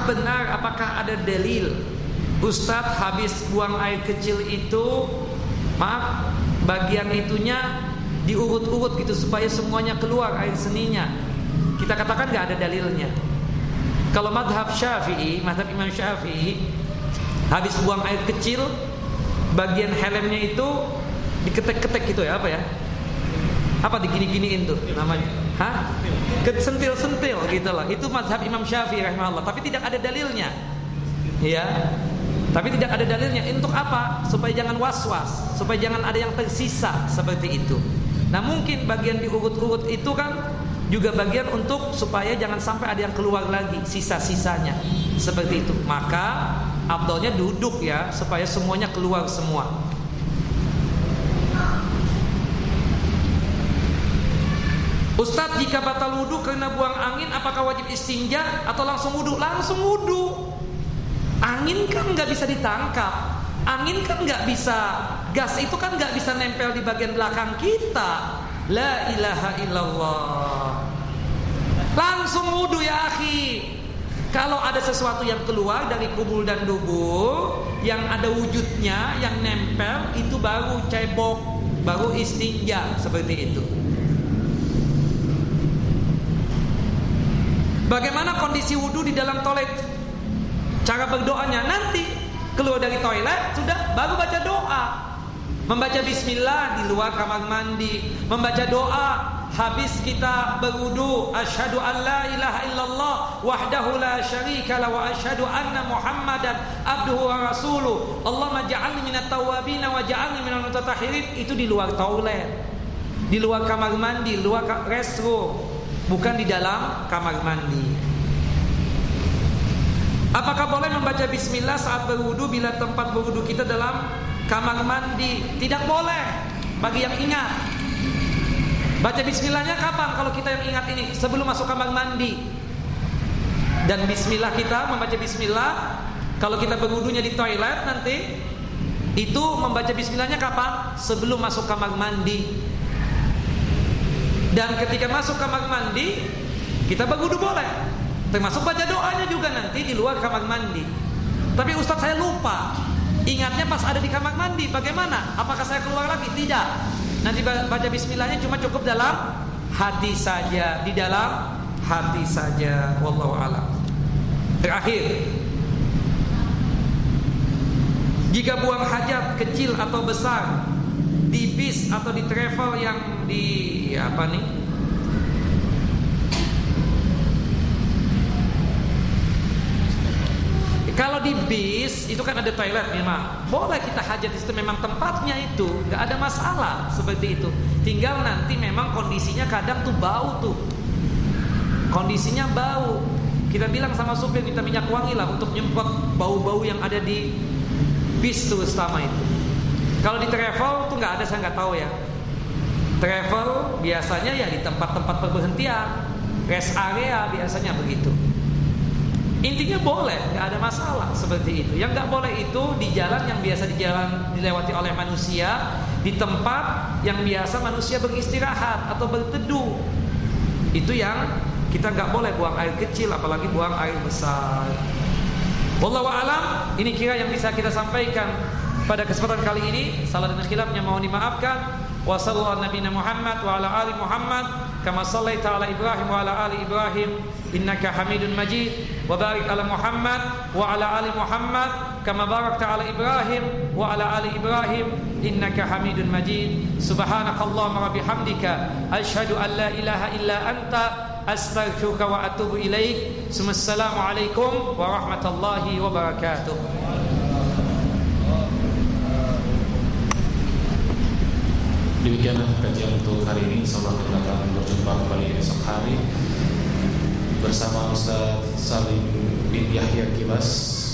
benar apakah ada dalil Ustadz habis buang air kecil itu Maaf Bagian itunya diurut-urut gitu Supaya semuanya keluar air seninya Kita katakan gak ada dalilnya Kalau madhab syafi'i Madhab imam syafi'i Habis buang air kecil Bagian helmnya itu Diketek-ketek gitu ya apa ya Apa digini-giniin tuh namanya Hah? Sentil-sentil gitu loh. Itu mazhab Imam Syafi'i rahimahullah, tapi tidak ada dalilnya. Ya. Tapi tidak ada dalilnya untuk apa? Supaya jangan was-was, supaya jangan ada yang tersisa seperti itu. Nah, mungkin bagian diurut-urut itu kan juga bagian untuk supaya jangan sampai ada yang keluar lagi sisa-sisanya. Seperti itu. Maka abdolnya duduk ya supaya semuanya keluar semua. Ustadz jika batal wudhu karena buang angin apakah wajib istinja atau langsung wudhu? Langsung wudhu. Angin kan nggak bisa ditangkap. Angin kan nggak bisa, gas itu kan nggak bisa nempel di bagian belakang kita. La ilaha illallah. Langsung wudhu ya akhi. Kalau ada sesuatu yang keluar dari kubul dan dubur yang ada wujudnya, yang nempel itu baru cebok, baru istinja seperti itu. Bagaimana kondisi wudhu di dalam toilet? Cara berdoanya nanti keluar dari toilet sudah baru baca doa. Membaca bismillah di luar kamar mandi, membaca doa habis kita berwudu asyhadu an la ilaha illallah wahdahu la syarika la wa asyhadu anna muhammadan abduhu wa rasuluh. Allahumma ja'alni minat tawabin wa ja'alni minal mutatahhirin. Itu di luar toilet. Di luar kamar mandi luar restroom. Bukan di dalam kamar mandi. Apakah boleh membaca bismillah saat berwudu bila tempat berwudu kita dalam kamar mandi? Tidak boleh bagi yang ingat. Baca bismillahnya kapan kalau kita yang ingat ini? Sebelum masuk kamar mandi. Dan bismillah kita membaca bismillah kalau kita berwudunya di toilet nanti itu membaca bismillahnya kapan? Sebelum masuk kamar mandi. Dan ketika masuk kamar mandi, kita berwudu boleh. Termasuk baca doanya juga nanti di luar kamar mandi. Tapi Ustadz saya lupa. Ingatnya pas ada di kamar mandi. Bagaimana? Apakah saya keluar lagi? Tidak. Nanti baca bismillahnya cuma cukup dalam hati saja. Di dalam hati saja. Wallahu a'lam. Terakhir, jika buang hajat kecil atau besar di bis atau di travel yang di apa nih Kalau di bis itu kan ada toilet memang boleh kita hajat di situ memang tempatnya itu nggak ada masalah seperti itu. Tinggal nanti memang kondisinya kadang tuh bau tuh kondisinya bau. Kita bilang sama supir minta minyak wangi lah untuk nyemprot bau-bau yang ada di bis tuh selama itu. Kalau di travel tuh nggak ada saya nggak tahu ya. Travel biasanya ya di tempat-tempat perberhentian, rest area biasanya begitu. Intinya boleh, nggak ada masalah seperti itu. Yang nggak boleh itu di jalan yang biasa di jalan dilewati oleh manusia, di tempat yang biasa manusia beristirahat atau berteduh. Itu yang kita nggak boleh buang air kecil, apalagi buang air besar. Wallahu alam, ini kira yang bisa kita sampaikan pada kesempatan kali ini salah dan khilafnya mohon dimaafkan. Wa sallallahu nabiyana Muhammad wa ala ali Muhammad kama sallaita ala Ibrahim wa ala ali Ibrahim innaka Hamidun Majid wa barik ala Muhammad wa ala ali Muhammad kama barakta ala Ibrahim wa ala ali Ibrahim innaka Hamidun Majid subhanakallahumma wa bihamdika asyhadu an la ilaha illa anta astaghfiruka wa atubu ilaik. Assalamualaikum warahmatullahi wabarakatuh. Demikianlah kajian untuk hari ini. Insyaallah kita akan berjumpa kembali esok hari bersama Ustaz Salim bin Yahya Kibas